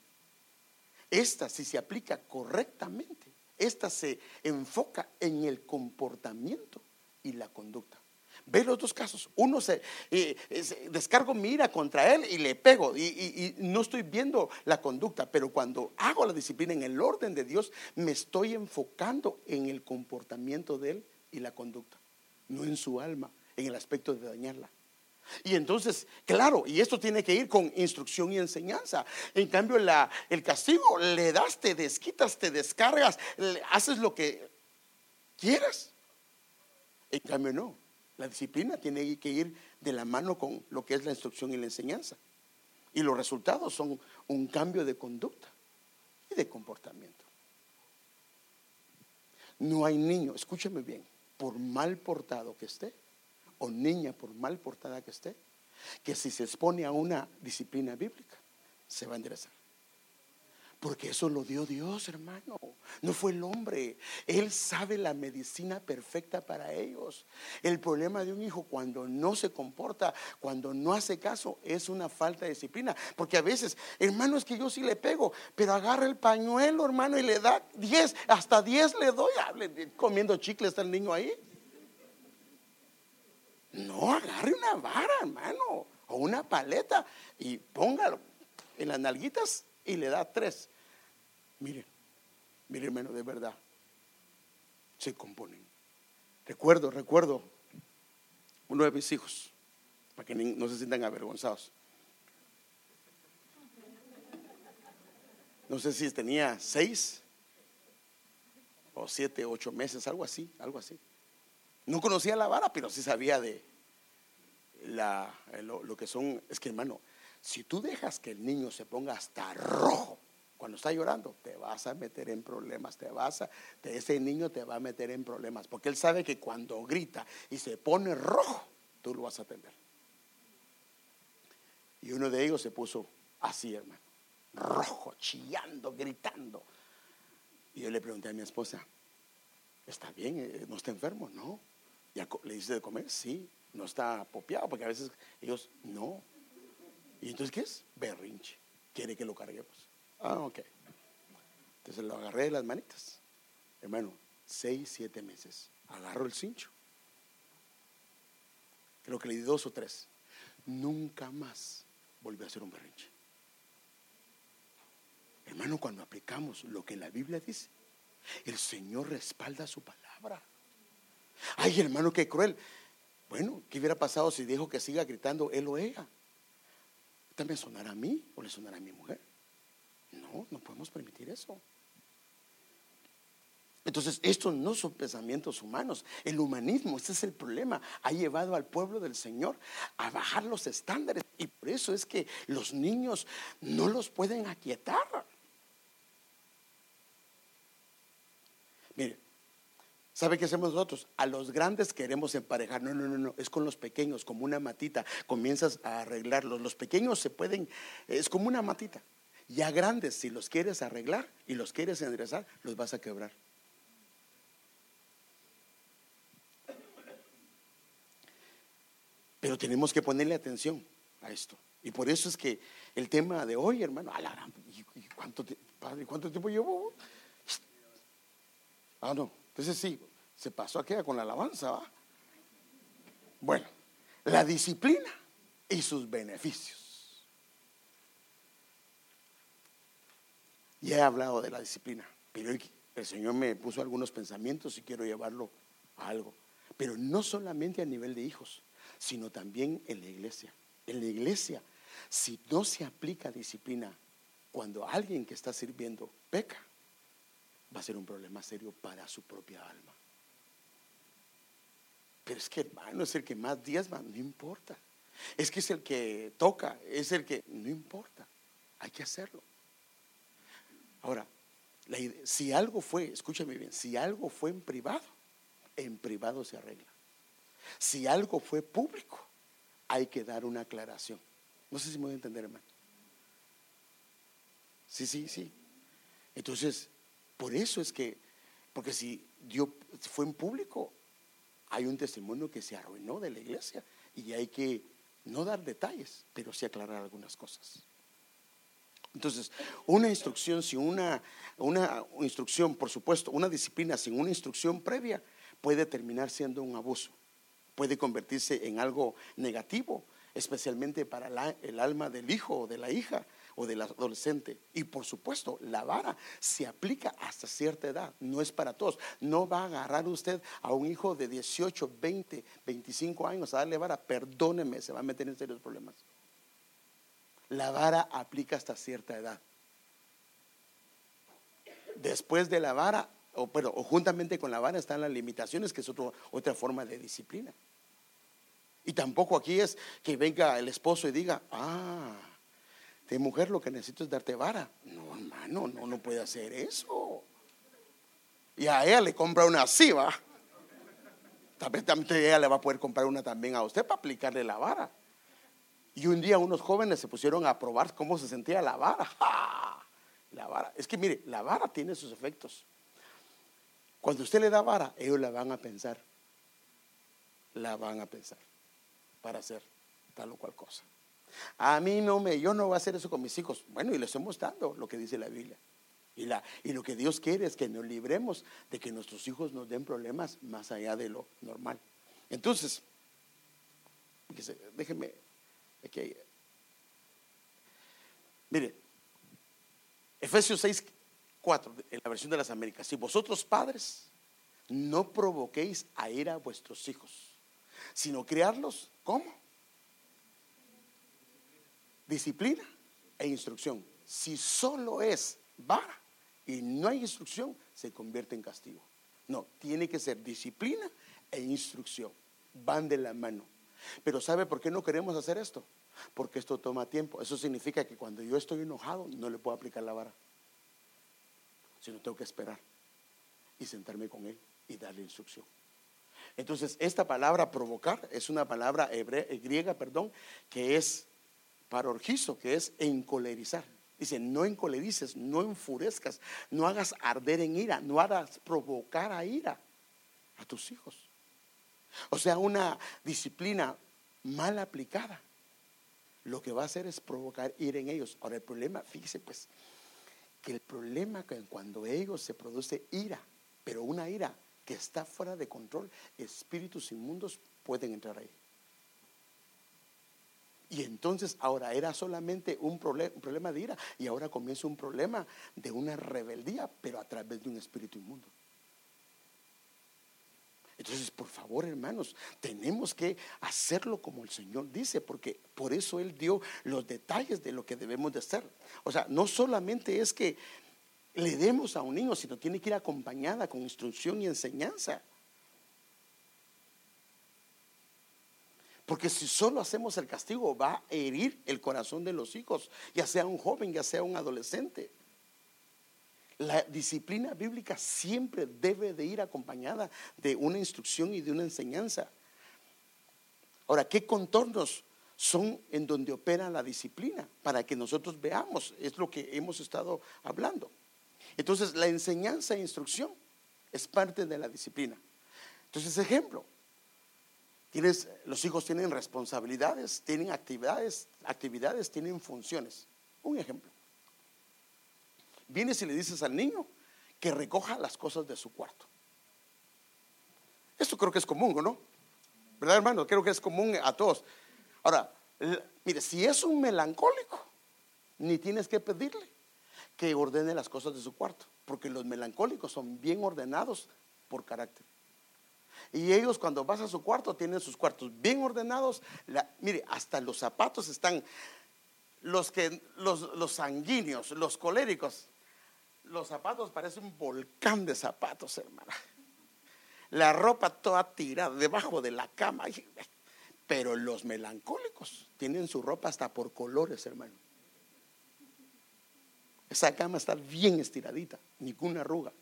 esta si se aplica correctamente, esta se enfoca en el comportamiento y la conducta. Ve los dos casos. Uno se, eh, descargo mi contra él y le pego y, y, no estoy viendo la conducta, pero cuando hago la disciplina en el orden de Dios, me estoy enfocando en el comportamiento de él y la conducta, no en su alma, en el aspecto de dañarla. Y entonces, claro, y esto tiene que ir con instrucción y enseñanza. En cambio, la, el castigo le das, te desquitas, te descargas, haces lo que quieras. En cambio, no. La disciplina tiene que ir de la mano con lo que es la instrucción y la enseñanza. Y los resultados son un cambio de conducta y de comportamiento. No hay niño, escúcheme bien, por mal portado que esté, o niña por mal portada que esté, que si se expone a una disciplina bíblica, se va a enderezar. Porque eso lo dio Dios, hermano. No fue el hombre. Él sabe la medicina perfecta para ellos. El problema de un hijo cuando no se comporta, cuando no hace caso, es una falta de disciplina. Porque a veces, hermano, es que yo sí le pego, pero agarra el pañuelo, hermano, y le da 10, hasta 10 le doy. Comiendo chicle está el niño ahí. No, agarre una vara, hermano, o una paleta y póngalo en las nalguitas y le da tres. Miren, miren, hermano, de verdad, se componen. Recuerdo, recuerdo uno de mis hijos, para que no se sientan avergonzados. No sé si tenía seis o siete, ocho meses, algo así, algo así. No conocía la vara, pero sí sabía de la, lo, que son. Es que, hermano, si tú dejas que el niño se ponga hasta rojo cuando está llorando, te vas a meter en problemas, te vas a, ese niño te va a meter en problemas, porque él sabe que cuando grita y se pone rojo, tú lo vas a atender. Y uno de ellos se puso así, hermano, rojo, chillando, gritando. Y yo le pregunté a mi esposa, ¿está bien? Eh, ¿No está enfermo? No. ¿Ya le dice de comer? Sí. No está apopiado, porque a veces ellos no. ¿Y entonces qué es? Berrinche. Quiere que lo carguemos. Ah, ok. Entonces lo agarré de las manitas. Hermano, seis, siete meses. Agarro el cincho. Creo que le di dos o tres. Nunca más volvió a hacer un berrinche. Hermano, cuando aplicamos lo que la Biblia dice, el Señor respalda su palabra. Ay, hermano, qué cruel. Bueno, ¿qué hubiera pasado si dijo que siga gritando él o ella? ¿También sonará a mí o le sonará a mi mujer? No, no podemos permitir eso. Entonces, estos no son pensamientos humanos. El humanismo, este es el problema, ha llevado al pueblo del Señor a bajar los estándares. Y por eso es que los niños no los pueden aquietar. Mire, ¿Sabe qué hacemos nosotros? A los grandes queremos emparejar. No, no, no, no. Es con los pequeños, como una matita. Comienzas a arreglarlos. Los pequeños se pueden, es como una matita. Ya grandes, si los quieres arreglar y los quieres enderezar, los vas a quebrar. Pero tenemos que ponerle atención a esto. Y por eso es que el tema de hoy, hermano, ¿cuánto, padre, ¿cuánto tiempo llevo? Ah, no. Entonces sí, se pasó aquí con la alabanza, ¿va? Bueno, la disciplina y sus beneficios. Ya he hablado de la disciplina, pero el Señor me puso algunos pensamientos y quiero llevarlo a algo. Pero no solamente a nivel de hijos, sino también en la iglesia. En la iglesia, si no se aplica disciplina cuando alguien que está sirviendo peca, va a ser un problema serio para su propia alma. Pero es que hermano es el que más días va, no importa. Es que es el que toca, es el que, no importa, hay que hacerlo. Ahora, si algo fue, escúchame bien, si algo fue en privado, en privado se arregla. Si algo fue público, hay que dar una aclaración. No sé si me voy a entender, hermano. Sí, sí, sí. Entonces, por eso es que, Porque si dio, fue en público, hay un testimonio que se arruinó de la iglesia y hay que no dar detalles, pero sí aclarar algunas cosas. Entonces, una instrucción sin una, una instrucción, por supuesto, una disciplina sin una instrucción previa puede terminar siendo un abuso, puede convertirse en algo negativo, especialmente para el alma del hijo o de la hija o del adolescente. Y por supuesto, la vara se aplica hasta cierta edad, no es para todos. No va a agarrar usted a un hijo de 18, 20, 25 años a darle vara, perdóneme, se va a meter en serios problemas. La vara aplica hasta cierta edad. Después de la vara, o, pero, juntamente con la vara están las limitaciones, que es otra forma de disciplina. Y tampoco aquí es que venga el esposo y diga, ah, de mujer lo que necesito es darte vara. No, hermano, no, no puede hacer eso. Y a ella le compra una así, va. También, también ella le va a poder comprar una también a usted para aplicarle la vara. Y un día unos jóvenes se pusieron a probar cómo se sentía la vara. La vara. Es que mire, la vara tiene sus efectos. Cuando usted le da vara, ellos la van a pensar. La van a pensar para hacer tal o cual cosa. A mí no me, yo no voy a hacer eso con mis hijos. Bueno, y les estoy mostrando lo que dice la Biblia. Y, la, y lo que Dios quiere es que nos libremos de que nuestros hijos nos den problemas más allá de lo normal. Entonces, déjenme, aquí, mire, Efesios 6, 4, en la versión de las Américas, si vosotros padres no provoquéis a ir a vuestros hijos, sino criarlos, ¿cómo? Disciplina e instrucción. Si solo es vara y no hay instrucción, se convierte en castigo. No, tiene que ser disciplina e instrucción. Van de la mano. Pero ¿sabe por qué no queremos hacer esto? Porque esto toma tiempo. Eso significa que cuando yo estoy enojado no le puedo aplicar la vara. Sino tengo que esperar y sentarme con él y darle instrucción. Entonces, esta palabra provocar es una palabra griega, perdón, que es parorgizo, que es encolerizar. Dice, no encolerices, no enfurezcas, no hagas arder en ira, no hagas provocar a ira a tus hijos. O sea, una disciplina mal aplicada, lo que va a hacer es provocar ira en ellos. Ahora, el problema, fíjese pues, que el problema que cuando ellos se produce ira, pero una ira que está fuera de control, espíritus inmundos pueden entrar ahí. Y entonces ahora era solamente un, problema de ira y ahora comienza un problema de una rebeldía, pero a través de un espíritu inmundo. Entonces, por favor, hermanos, tenemos que hacerlo como el Señor dice, porque por eso Él dio los detalles de lo que debemos de hacer. O sea, no solamente es que le demos a un niño, sino tiene que ir acompañada con instrucción y enseñanza. Porque si solo hacemos el castigo va a herir el corazón de los hijos, ya sea un joven, ya sea un adolescente. La disciplina bíblica siempre debe de ir acompañada de una instrucción y de una enseñanza. Ahora, ¿qué contornos son en donde opera la disciplina? Para que nosotros veamos, es lo que hemos estado hablando. Entonces, la enseñanza e instrucción es parte de la disciplina. Entonces, ejemplo, Los hijos tienen responsabilidades, tienen actividades, actividades, tienen funciones. Un ejemplo. Vienes y le dices al niño que recoja las cosas de su cuarto. Esto creo que es común, ¿no? ¿Verdad, hermano? Creo que es común a todos. Ahora, mire, si es un melancólico, ni tienes que pedirle que ordene las cosas de su cuarto, porque los melancólicos son bien ordenados por carácter. Y ellos cuando vas a su cuarto tienen sus cuartos bien ordenados. mire, hasta los zapatos están, los, que, los, los sanguíneos, los coléricos, los zapatos parecen un volcán de zapatos, hermana. La ropa toda tirada debajo de la cama. Pero los melancólicos tienen su ropa hasta por colores, hermano. Esa cama está bien estiradita, ninguna arruga.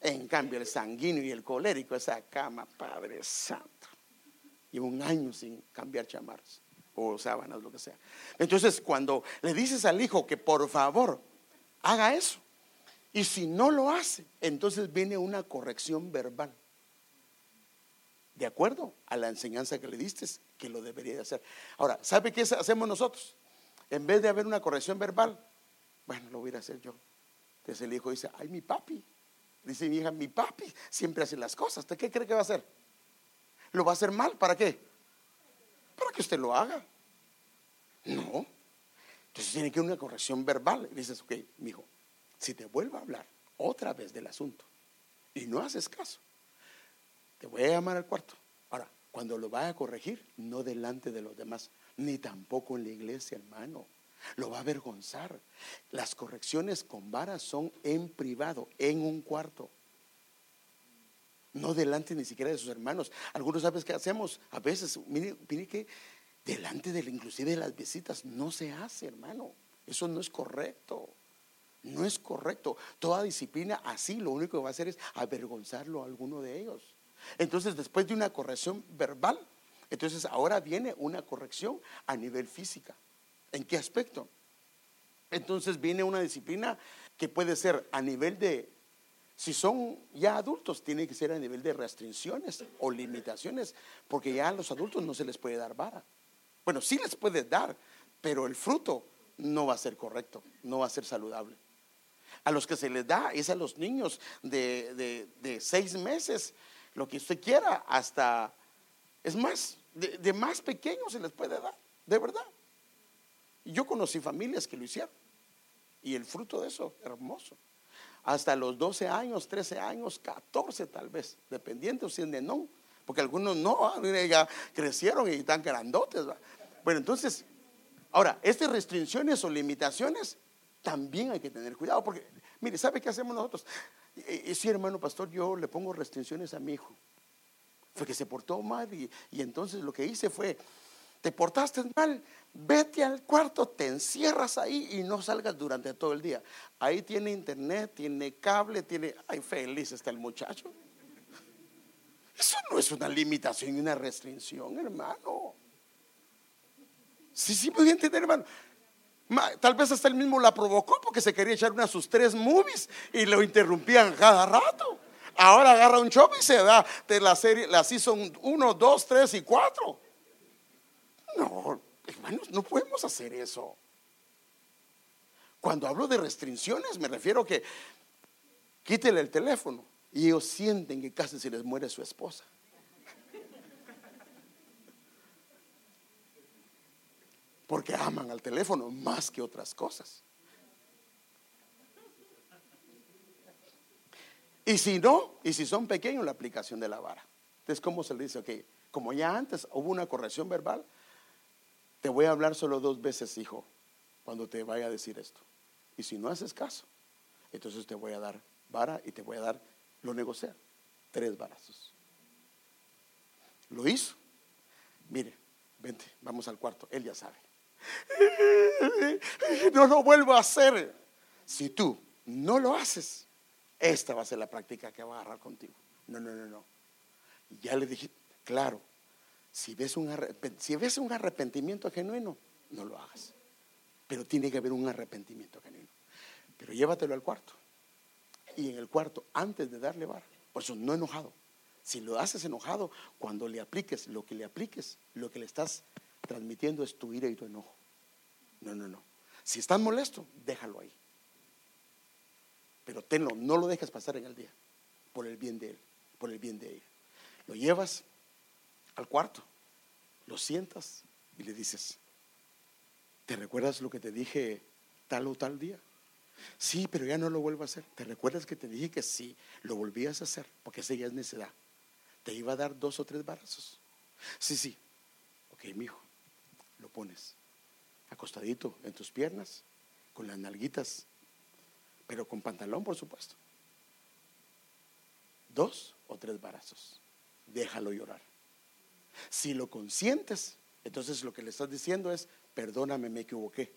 En cambio, el sanguíneo y el colérico, esa cama, Padre Santo. Lleva un año sin cambiar chamarras o sábanas, lo que sea. Entonces, cuando le dices al hijo que por favor haga eso, Y si no lo hace, entonces viene una corrección verbal. De acuerdo a la enseñanza que le diste, que lo debería de hacer. Ahora, ¿sabe qué hacemos nosotros? En vez de haber una corrección verbal, bueno, lo voy a hacer yo. Entonces el hijo dice, ay, mi papi. Dice mi hija, mi papi siempre hace las cosas. ¿Usted qué cree que va a hacer? ¿Lo va a hacer mal? ¿Para qué? Para que usted lo haga. No. Entonces tiene que una corrección verbal. Y dices, ok, mi hijo, si te vuelvo a hablar otra vez del asunto y no haces caso, te voy a llamar al cuarto. Ahora, cuando lo vaya a corregir, no delante de los demás, ni tampoco en la iglesia, hermano. Lo va a avergonzar. Las correcciones con varas son en privado, en un cuarto. No delante ni siquiera de sus hermanos. Algunos sabes qué hacemos. A veces, mire, que delante de inclusive de las visitas no se hace, hermano. Eso no es correcto. No es correcto. Toda disciplina así lo único que va a hacer es avergonzarlo a alguno de ellos. Entonces, después de una corrección verbal, entonces ahora viene una corrección a nivel física. ¿En qué aspecto? Entonces viene una disciplina que puede ser a nivel de, si son ya adultos, tiene que ser a nivel de restricciones o limitaciones, porque ya a los adultos no se les puede dar vara. Bueno, sí les puede dar, pero el fruto no va a ser correcto, no va a ser saludable. A los que se les da es a los niños de, seis meses, lo que usted quiera, hasta, es más, de, de más pequeños se les puede dar, de verdad. Yo conocí familias que lo hicieron. Y el fruto de eso, hermoso. Hasta los 12 años, 13 años, 14 tal vez, dependiendo si es de no. Porque algunos no, ah, ya crecieron y están grandotes. Bueno, entonces, ahora, estas restricciones o limitaciones también hay que tener cuidado. Porque, mire, ¿sabe qué hacemos nosotros? Y, sí, hermano pastor, yo le pongo restricciones a mi hijo. Fue que se portó mal y entonces lo que hice fue, te portaste mal, Vete al cuarto, te encierras ahí y no salgas durante todo el día. Ahí tiene internet, tiene cable, tiene... Ay, feliz está el muchacho. Eso no es una limitación y una restricción, hermano. Sí, sí, muy entender, hermano. Tal vez hasta él mismo la provocó porque se quería echar una de sus tres movies y lo interrumpían cada rato. Ahora agarra un show y se da de la serie, la season 1, 2, 3 y 4. No, Hermanos, no podemos hacer eso. Cuando hablo de restricciones, me refiero a que quítele el teléfono y ellos sienten que casi se les muere su esposa. Porque aman al teléfono más que otras cosas. Y si no, y si son pequeños, la aplicación de la vara. Entonces, ¿cómo se le dice? Ok, como ya antes hubo una corrección verbal, te voy a hablar solo dos veces, hijo, cuando te vaya a decir esto. Y si no haces caso, entonces te voy a dar vara y te voy a dar, lo negociar, tres varazos. Lo hizo. Mire, vente, vamos al cuarto. Él ya sabe. No lo vuelvo a hacer. Si tú no lo haces, esta va a ser la práctica que va a agarrar contigo. No, no, no, no. Ya le dije, claro, si ves, un si ves un arrepentimiento genuino, no lo hagas. Pero tiene que haber un arrepentimiento genuino. Pero llévatelo al cuarto. Y en el cuarto, antes de darle bar, por eso no enojado. Si lo haces enojado, cuando le apliques lo que le apliques, lo que le estás transmitiendo es tu ira y tu enojo. No, no, no. Si estás molesto, déjalo ahí. Pero tenlo, no lo dejes pasar en el día, por el bien de él, por el bien de ella. Lo llevas al cuarto, lo sientas y le dices, ¿te recuerdas lo que te dije tal o tal día? Sí, pero ya no lo vuelvo a hacer. ¿Te recuerdas que te dije que sí, lo volvías a hacer? Porque ese ya es necedad. Te iba a dar dos o tres barazos. Sí, sí. Ok, mi hijo, lo pones acostadito en tus piernas, con las nalguitas, pero con pantalón, por supuesto. Dos o tres barazos. Déjalo llorar. Si lo consientes, entonces lo que le estás diciendo es, perdóname, me equivoqué.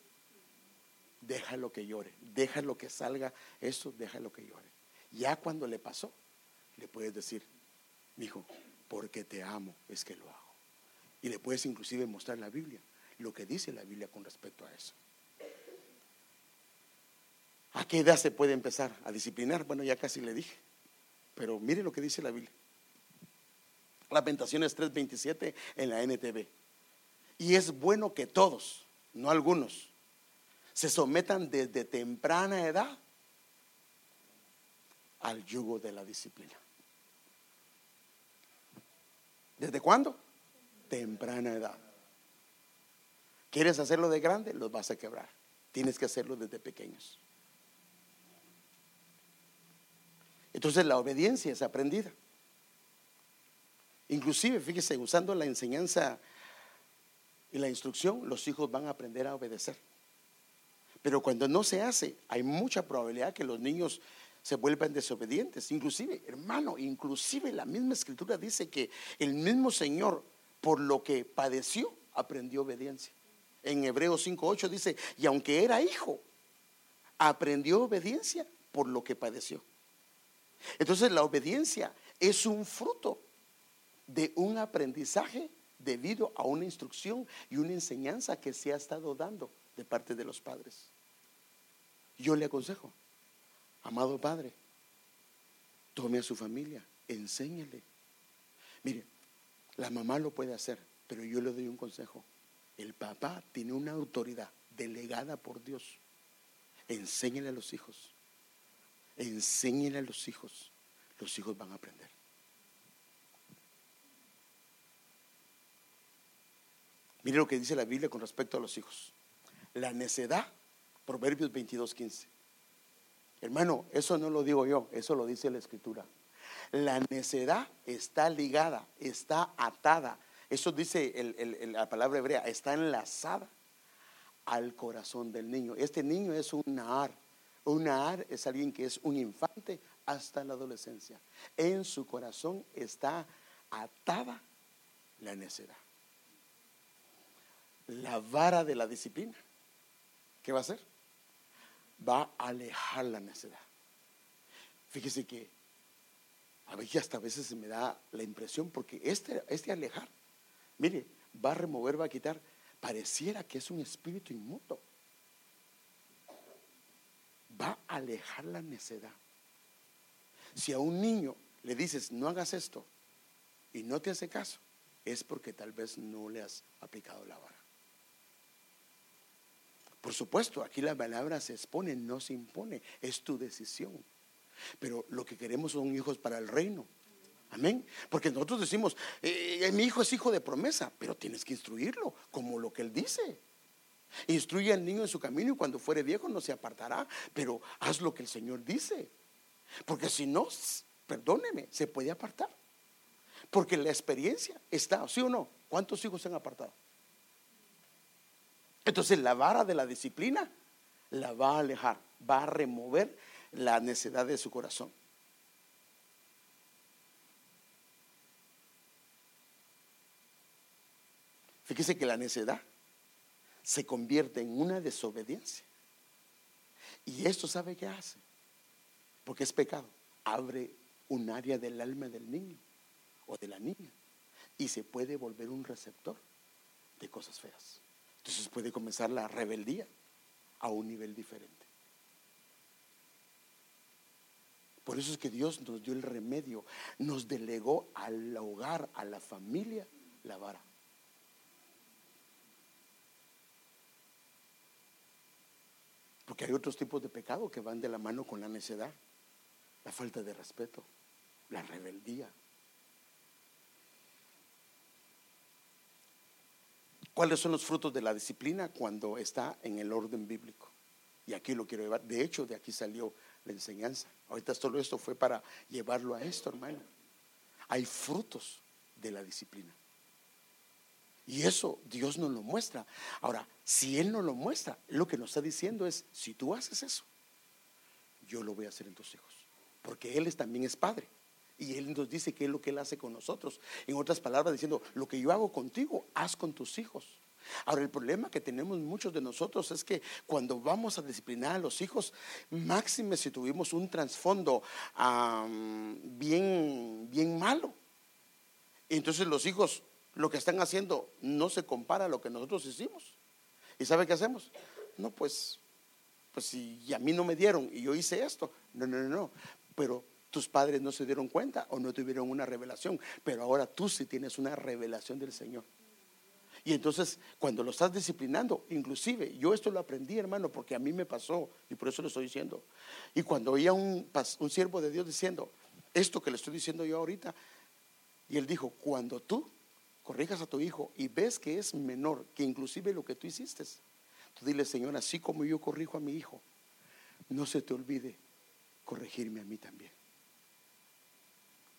Déjalo que llore, déjalo que salga eso, déjalo que llore. Ya cuando le pasó, le puedes decir, hijo, porque te amo es que lo hago. Y le puedes inclusive mostrar la Biblia, lo que dice la Biblia con respecto a eso. ¿A qué edad se puede empezar a disciplinar? Bueno, ya casi le dije. Pero mire lo que dice la Biblia. Lamentaciones 3:27 en la NTV. Y es bueno que todos, no algunos, se sometan desde temprana edad al yugo de la disciplina. ¿Desde cuándo? Temprana edad. ¿Quieres hacerlo de grande? Los vas a quebrar. Tienes que hacerlo desde pequeños. Entonces la obediencia es aprendida. Inclusive, fíjese, usando la enseñanza y la instrucción, los hijos van a aprender a obedecer. Pero cuando no se hace, hay mucha probabilidad que los niños se vuelvan desobedientes. Inclusive, hermano, inclusive la misma escritura dice que el mismo Señor, por lo que padeció, aprendió obediencia. En Hebreos 5.8 dice, y aunque era hijo, aprendió obediencia por lo que padeció. Entonces la obediencia es un fruto de un aprendizaje debido a una instrucción y una enseñanza que se ha estado dando de parte de los padres. Yo le aconsejo, Amado Padre, tome a su familia, enséñele. Mire, la mamá lo puede hacer, pero yo le doy un consejo. El papá tiene una autoridad delegada por Dios. Enséñele a los hijos. Enséñele a los hijos. Los hijos van a aprender. Mire lo que dice la Biblia con respecto a los hijos. La necedad, Proverbios 22, 15. Hermano, eso no lo digo yo, eso lo dice la escritura. La necedad está ligada, está atada. Eso dice la palabra hebrea, está enlazada al corazón del niño. Este niño es un Nahar. Un Nahar es alguien que es un infante hasta la adolescencia. En su corazón está atada la necedad. La vara de la disciplina. ¿Qué va a hacer? va a alejar la necedad. Fíjese que a veces hasta a veces se me da la impresión porque este, este alejar, mire, va a remover, va a quitar, pareciera que es un espíritu inmundo. Va a alejar la necedad. Si a un niño le dices, no hagas esto, y no te hace caso, es porque tal vez no le has aplicado la vara. Por supuesto, aquí la palabra se expone, no se impone, es tu decisión. Pero lo que queremos son hijos para el reino. Amén. Porque nosotros decimos, eh, mi hijo es hijo de promesa, pero tienes que instruirlo como lo que él dice. Instruye al niño en su camino y cuando fuere viejo no se apartará, pero haz lo que el Señor dice. Porque si no, perdóneme, se puede apartar. Porque la experiencia está, ¿sí o no? ¿Cuántos hijos se han apartado? Entonces la vara de la disciplina la va a alejar, va a remover la necedad de su corazón. Fíjese que la necedad se convierte en una desobediencia. Y esto sabe qué hace, porque es pecado. Abre un área del alma del niño o de la niña y se puede volver un receptor de cosas feas. Entonces puede comenzar la rebeldía a un nivel diferente. Por eso es que Dios nos dio el remedio, nos delegó al hogar, a la familia, la vara. Porque hay otros tipos de pecado que van de la mano con la necedad, la falta de respeto, la rebeldía, ¿Cuáles son los frutos de la disciplina cuando está en el orden bíblico? Y aquí lo quiero llevar. De hecho, de aquí salió la enseñanza. Ahorita todo esto fue para llevarlo a esto, hermano. Hay frutos de la disciplina. Y eso Dios nos lo muestra. Ahora, si Él nos lo muestra, lo que nos está diciendo es, si tú haces eso, yo lo voy a hacer en tus hijos. Porque Él también es padre. Y Él nos dice qué es lo que Él hace con nosotros. En otras palabras, diciendo, lo que yo hago contigo, haz con tus hijos. Ahora, el problema que tenemos muchos de nosotros es que cuando vamos a disciplinar a los hijos, máxime si tuvimos un trasfondo bien, bien malo, entonces los hijos lo que están haciendo no se compara a lo que nosotros hicimos. ¿Y sabe qué hacemos? No, pues pues si a mí no me dieron y yo hice esto. No, no, no, no. Pero tus padres no se dieron cuenta o no tuvieron una revelación, pero ahora tú sí tienes una revelación del Señor. Y entonces, cuando lo estás disciplinando, inclusive, yo esto lo aprendí, hermano, porque a mí me pasó, y por eso lo estoy diciendo. Y cuando oía un, un siervo de Dios diciendo, esto que le estoy diciendo yo ahorita, y él dijo, cuando tú corrijas a tu hijo y ves que es menor que inclusive lo que tú hiciste, tú dile, Señor, así como yo corrijo a mi hijo, no se te olvide corregirme a mí también.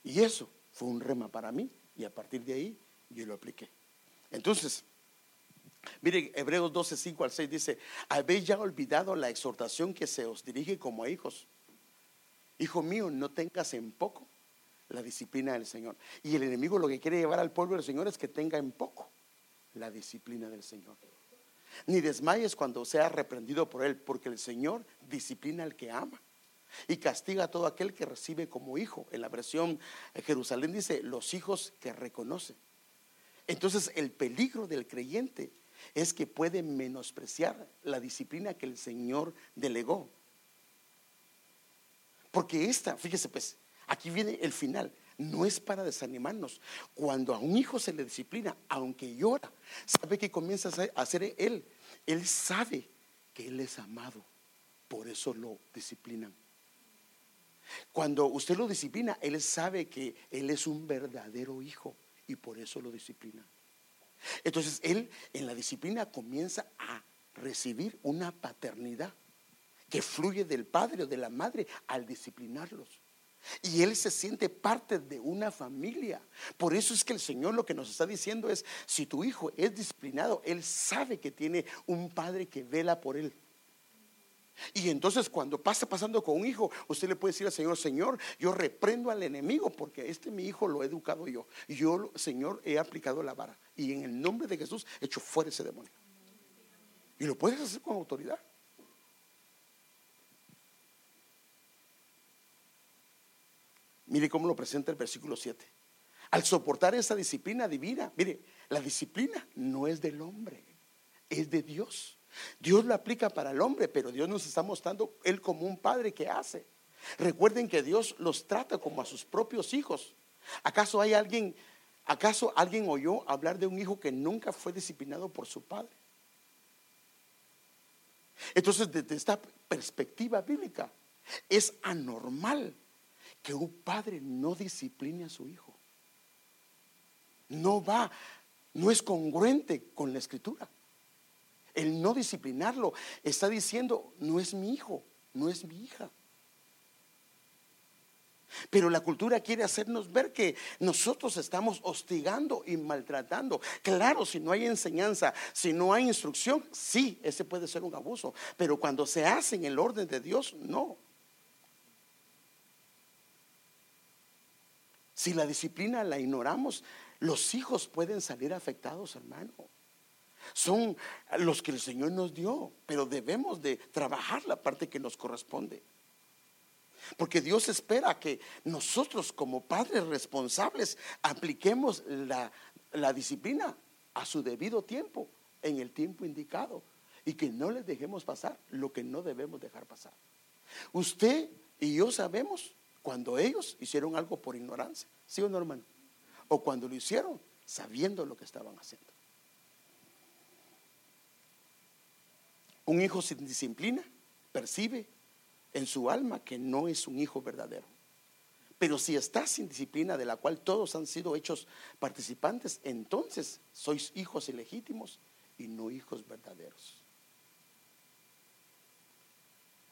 Y eso fue un rema para mí, y a partir de ahí yo lo apliqué. Entonces, mire, Hebreos 12, 5 al 6 dice, habéis ya olvidado la exhortación que se os dirige como a hijos. Hijo mío, no tengas en poco la disciplina del Señor. Y el enemigo lo que quiere llevar al pueblo del Señor es que tenga en poco la disciplina del Señor. Ni desmayes cuando sea reprendido por él, porque el Señor disciplina al que ama y castiga a todo aquel que recibe como hijo. En la versión Jerusalén dice, los hijos que reconoce. Entonces el peligro del creyente es que puede menospreciar la disciplina que el Señor delegó. Porque esta, fíjese pues, aquí viene el final, no es para desanimarnos. Cuando a un hijo se le disciplina, aunque llora, sabe que comienza a ser él. Él sabe que él es amado, por eso lo disciplinan. Cuando usted lo disciplina, él sabe que él es un verdadero hijo y por eso lo disciplina. Entonces él en la disciplina comienza a recibir una paternidad que fluye del padre o de la madre al disciplinarlos. Y él se siente parte de una familia. Por eso es que el Señor lo que nos está diciendo es, si tu hijo es disciplinado, él sabe que tiene un padre que vela por él. Y entonces cuando pasa pasando con un hijo, usted le puede decir al Señor, Señor, yo reprendo al enemigo porque este mi hijo lo he educado yo. Yo, Señor, he aplicado la vara. Y en el nombre de Jesús, echo fuera ese demonio. Y lo puedes hacer con autoridad. Mire cómo lo presenta el versículo 7. Al soportar esa disciplina divina, mire, la disciplina no es del hombre, es de Dios. Dios lo aplica para el hombre, pero Dios nos está mostrando Él como un padre que hace. Recuerden que Dios los trata como a sus propios hijos. ¿Acaso hay alguien, acaso alguien oyó hablar de un hijo que nunca fue disciplinado por su padre? Entonces, desde esta perspectiva bíblica, es anormal que un padre no discipline a su hijo. No va, no es congruente con la escritura el no disciplinarlo, está diciendo, no es mi hijo, no es mi hija. Pero la cultura quiere hacernos ver que nosotros estamos hostigando y maltratando. Claro, si no hay enseñanza, si no hay instrucción, sí, ese puede ser un abuso. Pero cuando se hace en el orden de Dios, no. Si la disciplina la ignoramos, los hijos pueden salir afectados, hermano son los que el Señor nos dio, pero debemos de trabajar la parte que nos corresponde. Porque Dios espera que nosotros como padres responsables apliquemos la, la disciplina a su debido tiempo, en el tiempo indicado, y que no les dejemos pasar lo que no debemos dejar pasar. Usted y yo sabemos cuando ellos hicieron algo por ignorancia, ¿sí o no, hermano? O cuando lo hicieron sabiendo lo que estaban haciendo. Un hijo sin disciplina percibe en su alma que no es un hijo verdadero. Pero si está sin disciplina de la cual todos han sido hechos participantes, entonces sois hijos ilegítimos y no hijos verdaderos.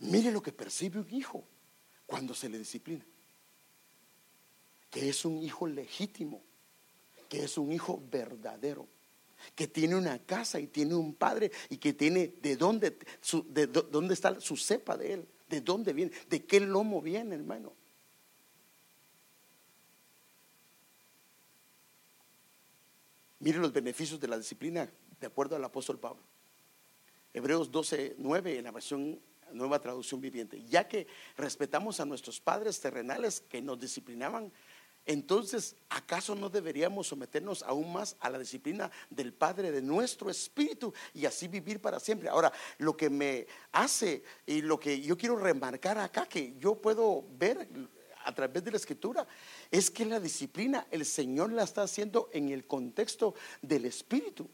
Mire lo que percibe un hijo cuando se le disciplina. Que es un hijo legítimo, que es un hijo verdadero que tiene una casa y tiene un padre y que tiene de dónde, de dónde está su cepa de él, de dónde viene, de qué lomo viene, hermano. Mire los beneficios de la disciplina de acuerdo al apóstol Pablo. Hebreos 12, 9 en la versión nueva traducción viviente. Ya que respetamos a nuestros padres terrenales que nos disciplinaban entonces, ¿acaso no deberíamos someternos aún más a la disciplina del Padre de nuestro espíritu y así vivir para siempre? Ahora, lo que me hace y lo que yo quiero remarcar acá, que yo puedo ver a través de la escritura, es que la disciplina el Señor la está haciendo en el contexto del espíritu.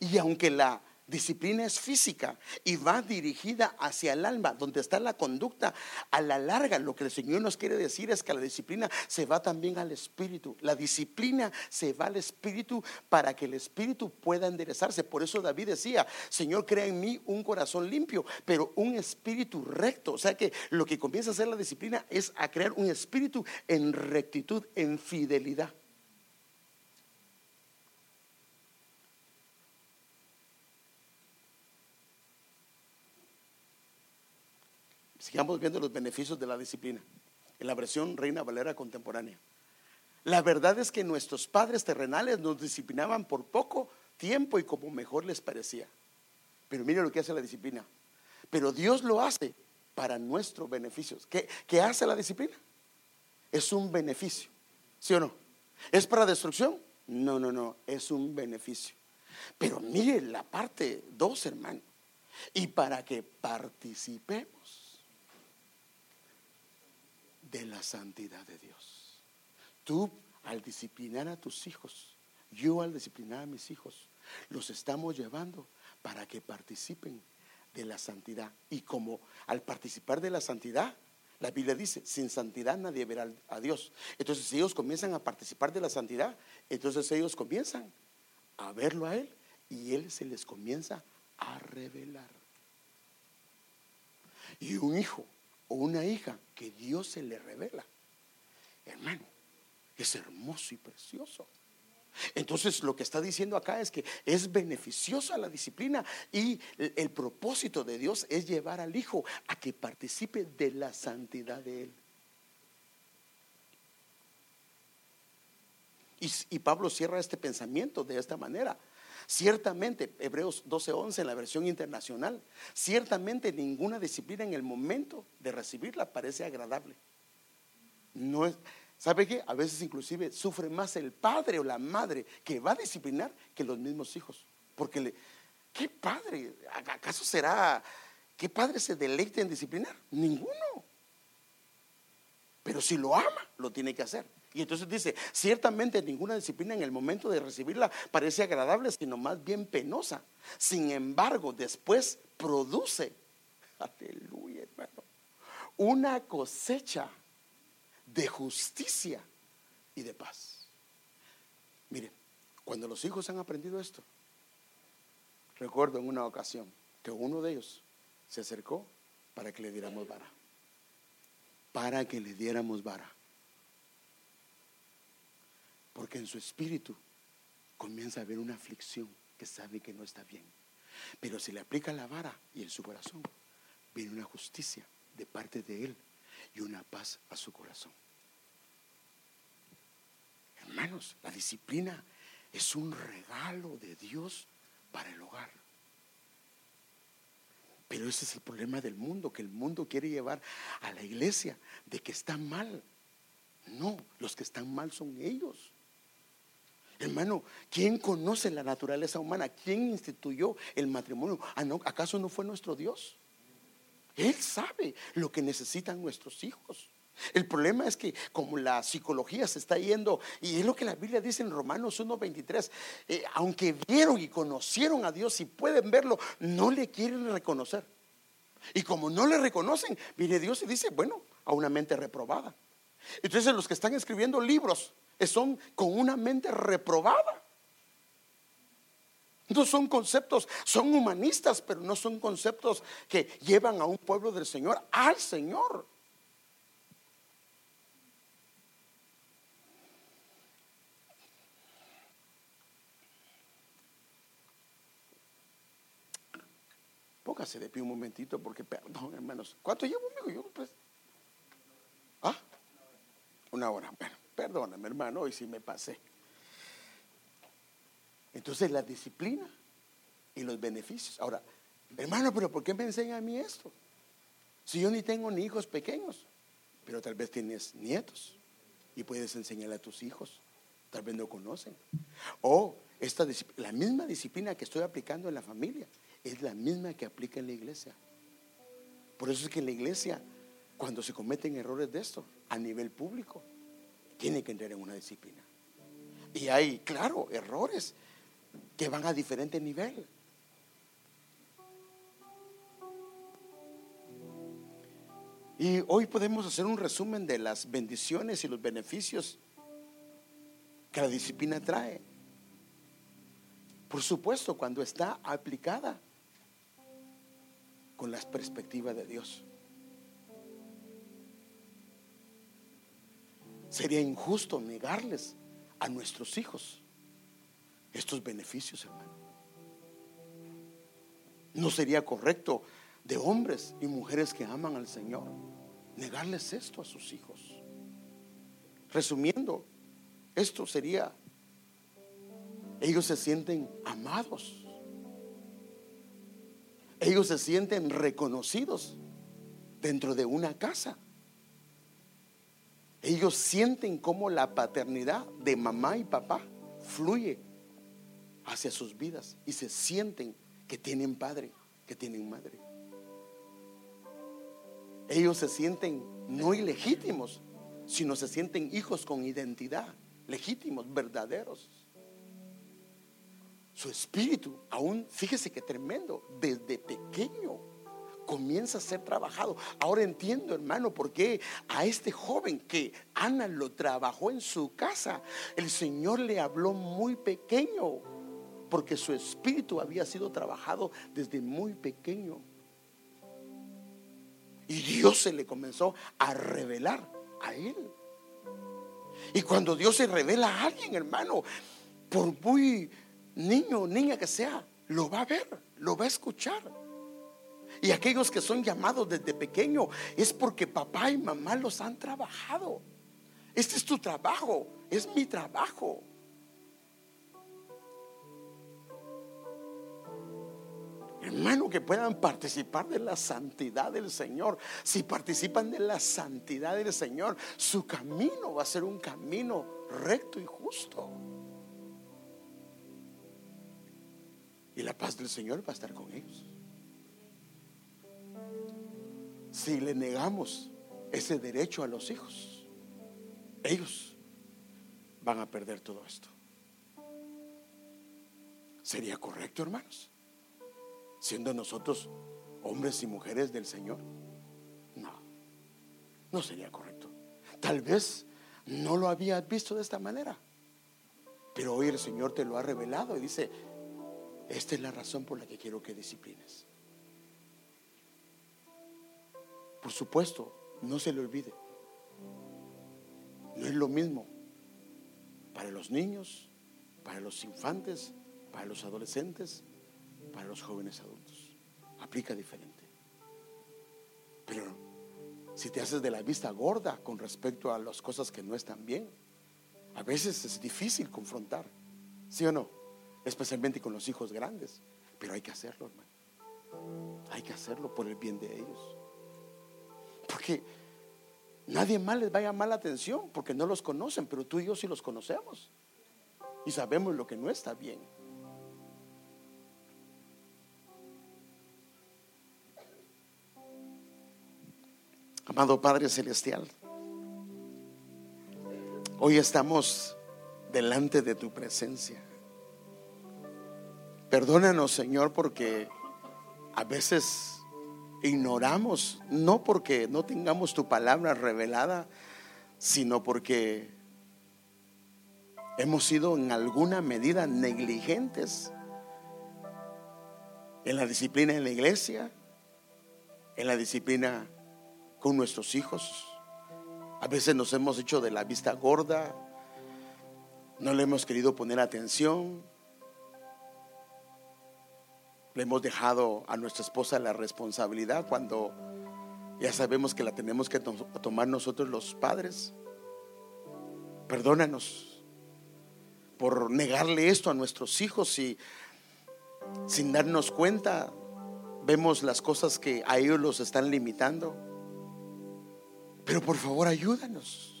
Y aunque la disciplina es física y va dirigida hacia el alma, donde está la conducta. A la larga, lo que el Señor nos quiere decir es que la disciplina se va también al espíritu. La disciplina se va al espíritu para que el espíritu pueda enderezarse. Por eso David decía, Señor, crea en mí un corazón limpio, pero un espíritu recto. O sea que lo que comienza a hacer la disciplina es a crear un espíritu en rectitud, en fidelidad. Sigamos viendo los beneficios de la disciplina en la versión Reina Valera contemporánea. La verdad es que nuestros padres terrenales nos disciplinaban por poco tiempo y como mejor les parecía. Pero mire lo que hace la disciplina. Pero Dios lo hace para nuestro beneficio. ¿Qué, ¿Qué, hace la disciplina? Es un beneficio. ¿Sí o no? ¿Es para destrucción? No, no, no. Es un beneficio. Pero mire la parte dos, hermano. Y para que participemos de la santidad de Dios. Tú al disciplinar a tus hijos, yo al disciplinar a mis hijos, los estamos llevando para que participen de la santidad. Y como al participar de la santidad, la Biblia dice, sin santidad nadie verá a Dios. Entonces, si ellos comienzan a participar de la santidad, entonces ellos comienzan a verlo a Él y Él se les comienza a revelar. Y un hijo o una hija que Dios se le revela, hermano, es hermoso y precioso. Entonces lo que está diciendo acá es que es beneficiosa la disciplina y el, propósito de Dios es llevar al hijo a que participe de la santidad de él. Y, y Pablo cierra este pensamiento de esta manera. Ciertamente, Hebreos 12:11 en la versión internacional, ciertamente ninguna disciplina en el momento de recibirla parece agradable. No es, ¿Sabe qué? A veces inclusive sufre más el padre o la madre que va a disciplinar que los mismos hijos. Porque le, ¿qué padre? ¿Acaso será, qué padre se deleite en disciplinar? Ninguno. Pero si lo ama, lo tiene que hacer. Y entonces dice, ciertamente ninguna disciplina en el momento de recibirla parece agradable, sino más bien penosa. Sin embargo, después produce, aleluya hermano, una cosecha de justicia y de paz. Mire, cuando los hijos han aprendido esto, recuerdo en una ocasión que uno de ellos se acercó para que le diéramos vara. Para que le diéramos vara. Porque en su espíritu comienza a haber una aflicción que sabe que no está bien. Pero si le aplica la vara y en su corazón viene una justicia de parte de él y una paz a su corazón. Hermanos, la disciplina es un regalo de Dios para el hogar. Pero ese es el problema del mundo, que el mundo quiere llevar a la iglesia de que está mal. No, los que están mal son ellos. Hermano, ¿quién conoce la naturaleza humana? ¿Quién instituyó el matrimonio? Ah, ¿Acaso no fue nuestro Dios? Él sabe lo que necesitan nuestros hijos. El problema es que como la psicología se está yendo, y es lo que la Biblia dice en Romanos 1.23, eh, aunque vieron y conocieron a Dios y pueden verlo, no le quieren reconocer. Y como no le reconocen, viene Dios y dice, bueno, a una mente reprobada. Entonces los que están escribiendo libros son con una mente reprobada. No son conceptos, son humanistas, pero no son conceptos que llevan a un pueblo del Señor al Señor. Póngase de pie un momentito porque, perdón, hermanos, ¿cuánto llevo, amigo? Yo, pues. Una hora. Bueno, perdóname, hermano, hoy sí me pasé. Entonces, la disciplina y los beneficios. Ahora, hermano, pero ¿por qué me enseña a mí esto? Si yo ni tengo ni hijos pequeños, pero tal vez tienes nietos y puedes enseñarle a tus hijos. Tal vez no conocen. O esta, la misma disciplina que estoy aplicando en la familia es la misma que aplica en la iglesia. Por eso es que en la iglesia, cuando se cometen errores de esto, a nivel público, tiene que entrar en una disciplina. Y hay, claro, errores que van a diferente nivel. Y hoy podemos hacer un resumen de las bendiciones y los beneficios que la disciplina trae. Por supuesto, cuando está aplicada con las perspectivas de Dios. Sería injusto negarles a nuestros hijos estos beneficios, hermano. No sería correcto de hombres y mujeres que aman al Señor, negarles esto a sus hijos. Resumiendo, esto sería, ellos se sienten amados, ellos se sienten reconocidos dentro de una casa. Ellos sienten cómo la paternidad de mamá y papá fluye hacia sus vidas y se sienten que tienen padre, que tienen madre ellos se sienten no ilegítimos, sino se sienten hijos con identidad, legítimos, verdaderos. Su espíritu, aún, fíjese que tremendo, desde pequeño comienza a ser trabajado. Ahora entiendo, hermano, por qué a este joven que Ana lo trabajó en su casa, el Señor le habló muy pequeño, porque su espíritu había sido trabajado desde muy pequeño. Y Dios se le comenzó a revelar a él. Y cuando Dios se revela a alguien, hermano, por muy niño o niña que sea, lo va a ver, lo va a escuchar. Y aquellos que son llamados desde pequeño es porque papá y mamá los han trabajado. Este es tu trabajo, es mi trabajo. Hermano, que puedan participar de la santidad del Señor. Si participan de la santidad del Señor, su camino va a ser un camino recto y justo. Y la paz del Señor va a estar con ellos. Si le negamos ese derecho a los hijos, ellos van a perder todo esto. ¿Sería correcto, hermanos? siendo nosotros hombres y mujeres del Señor? No, no sería correcto. Tal vez no lo habías visto de esta manera, pero hoy el Señor te lo ha revelado y dice, esta es la razón por la que quiero que disciplines. Por supuesto, no se le olvide. No es lo mismo para los niños, para los infantes, para los adolescentes, para los jóvenes adultos. Aplica diferente. Pero si te haces de la vista gorda con respecto a las cosas que no están bien, a veces es difícil confrontar. ¿Sí o no? Especialmente con los hijos grandes. Pero hay que hacerlo, hermano. Hay que hacerlo por el bien de ellos. Porque nadie más les va a llamar la atención porque no los conocen, pero tú y yo sí los conocemos. Y sabemos lo que no está bien. Amado Padre Celestial, hoy estamos delante de tu presencia. Perdónanos, Señor, porque a veces ignoramos, no porque no tengamos tu palabra revelada, sino porque hemos sido en alguna medida negligentes en la disciplina en la iglesia, en la disciplina con nuestros hijos. A veces nos hemos hecho de la vista gorda, no le hemos querido poner atención, le hemos dejado a nuestra esposa la responsabilidad cuando ya sabemos que la tenemos que tomar nosotros los padres. Perdónanos por negarle esto a nuestros hijos y sin darnos cuenta vemos las cosas que a ellos los están limitando. Pero por favor ayúdanos.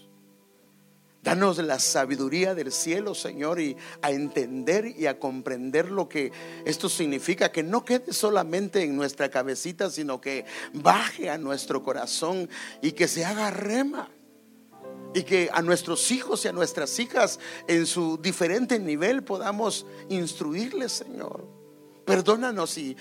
Danos la sabiduría del cielo, Señor, y a entender y a comprender lo que esto significa, que no quede solamente en nuestra cabecita, sino que baje a nuestro corazón y que se haga rema. Y que a nuestros hijos y a nuestras hijas en su diferente nivel podamos instruirles, Señor. Perdónanos si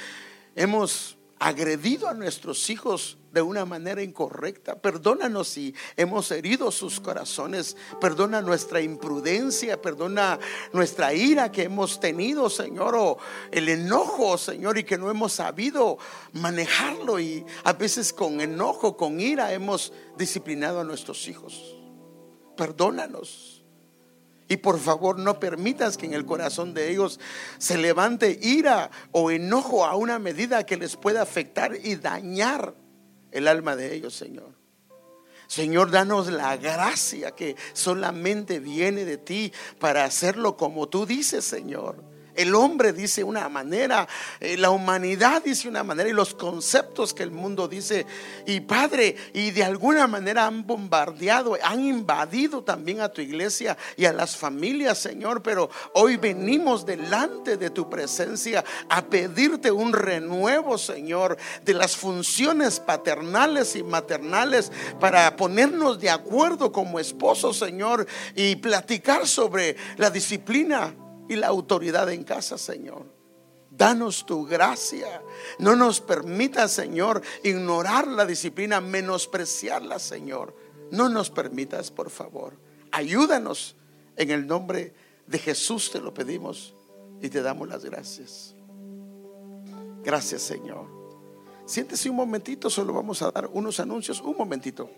hemos agredido a nuestros hijos de una manera incorrecta. Perdónanos si hemos herido sus corazones. Perdona nuestra imprudencia. Perdona nuestra ira que hemos tenido, Señor. O el enojo, Señor, y que no hemos sabido manejarlo. Y a veces con enojo, con ira, hemos disciplinado a nuestros hijos. Perdónanos. Y por favor no permitas que en el corazón de ellos se levante ira o enojo a una medida que les pueda afectar y dañar el alma de ellos, Señor. Señor, danos la gracia que solamente viene de ti para hacerlo como tú dices, Señor. El hombre dice una manera, eh, la humanidad dice una manera y los conceptos que el mundo dice. Y Padre, y de alguna manera han bombardeado, han invadido también a tu iglesia y a las familias, Señor. Pero hoy venimos delante de tu presencia a pedirte un renuevo, Señor, de las funciones paternales y maternales para ponernos de acuerdo como esposos, Señor, y platicar sobre la disciplina y la autoridad en casa, Señor. Danos tu gracia. No nos permita, Señor, ignorar la disciplina, menospreciarla, Señor. No nos permitas, por favor. Ayúdanos. En el nombre de Jesús te lo pedimos y te damos las gracias. Gracias, Señor. Siéntese un momentito, solo vamos a dar unos anuncios. Un momentito.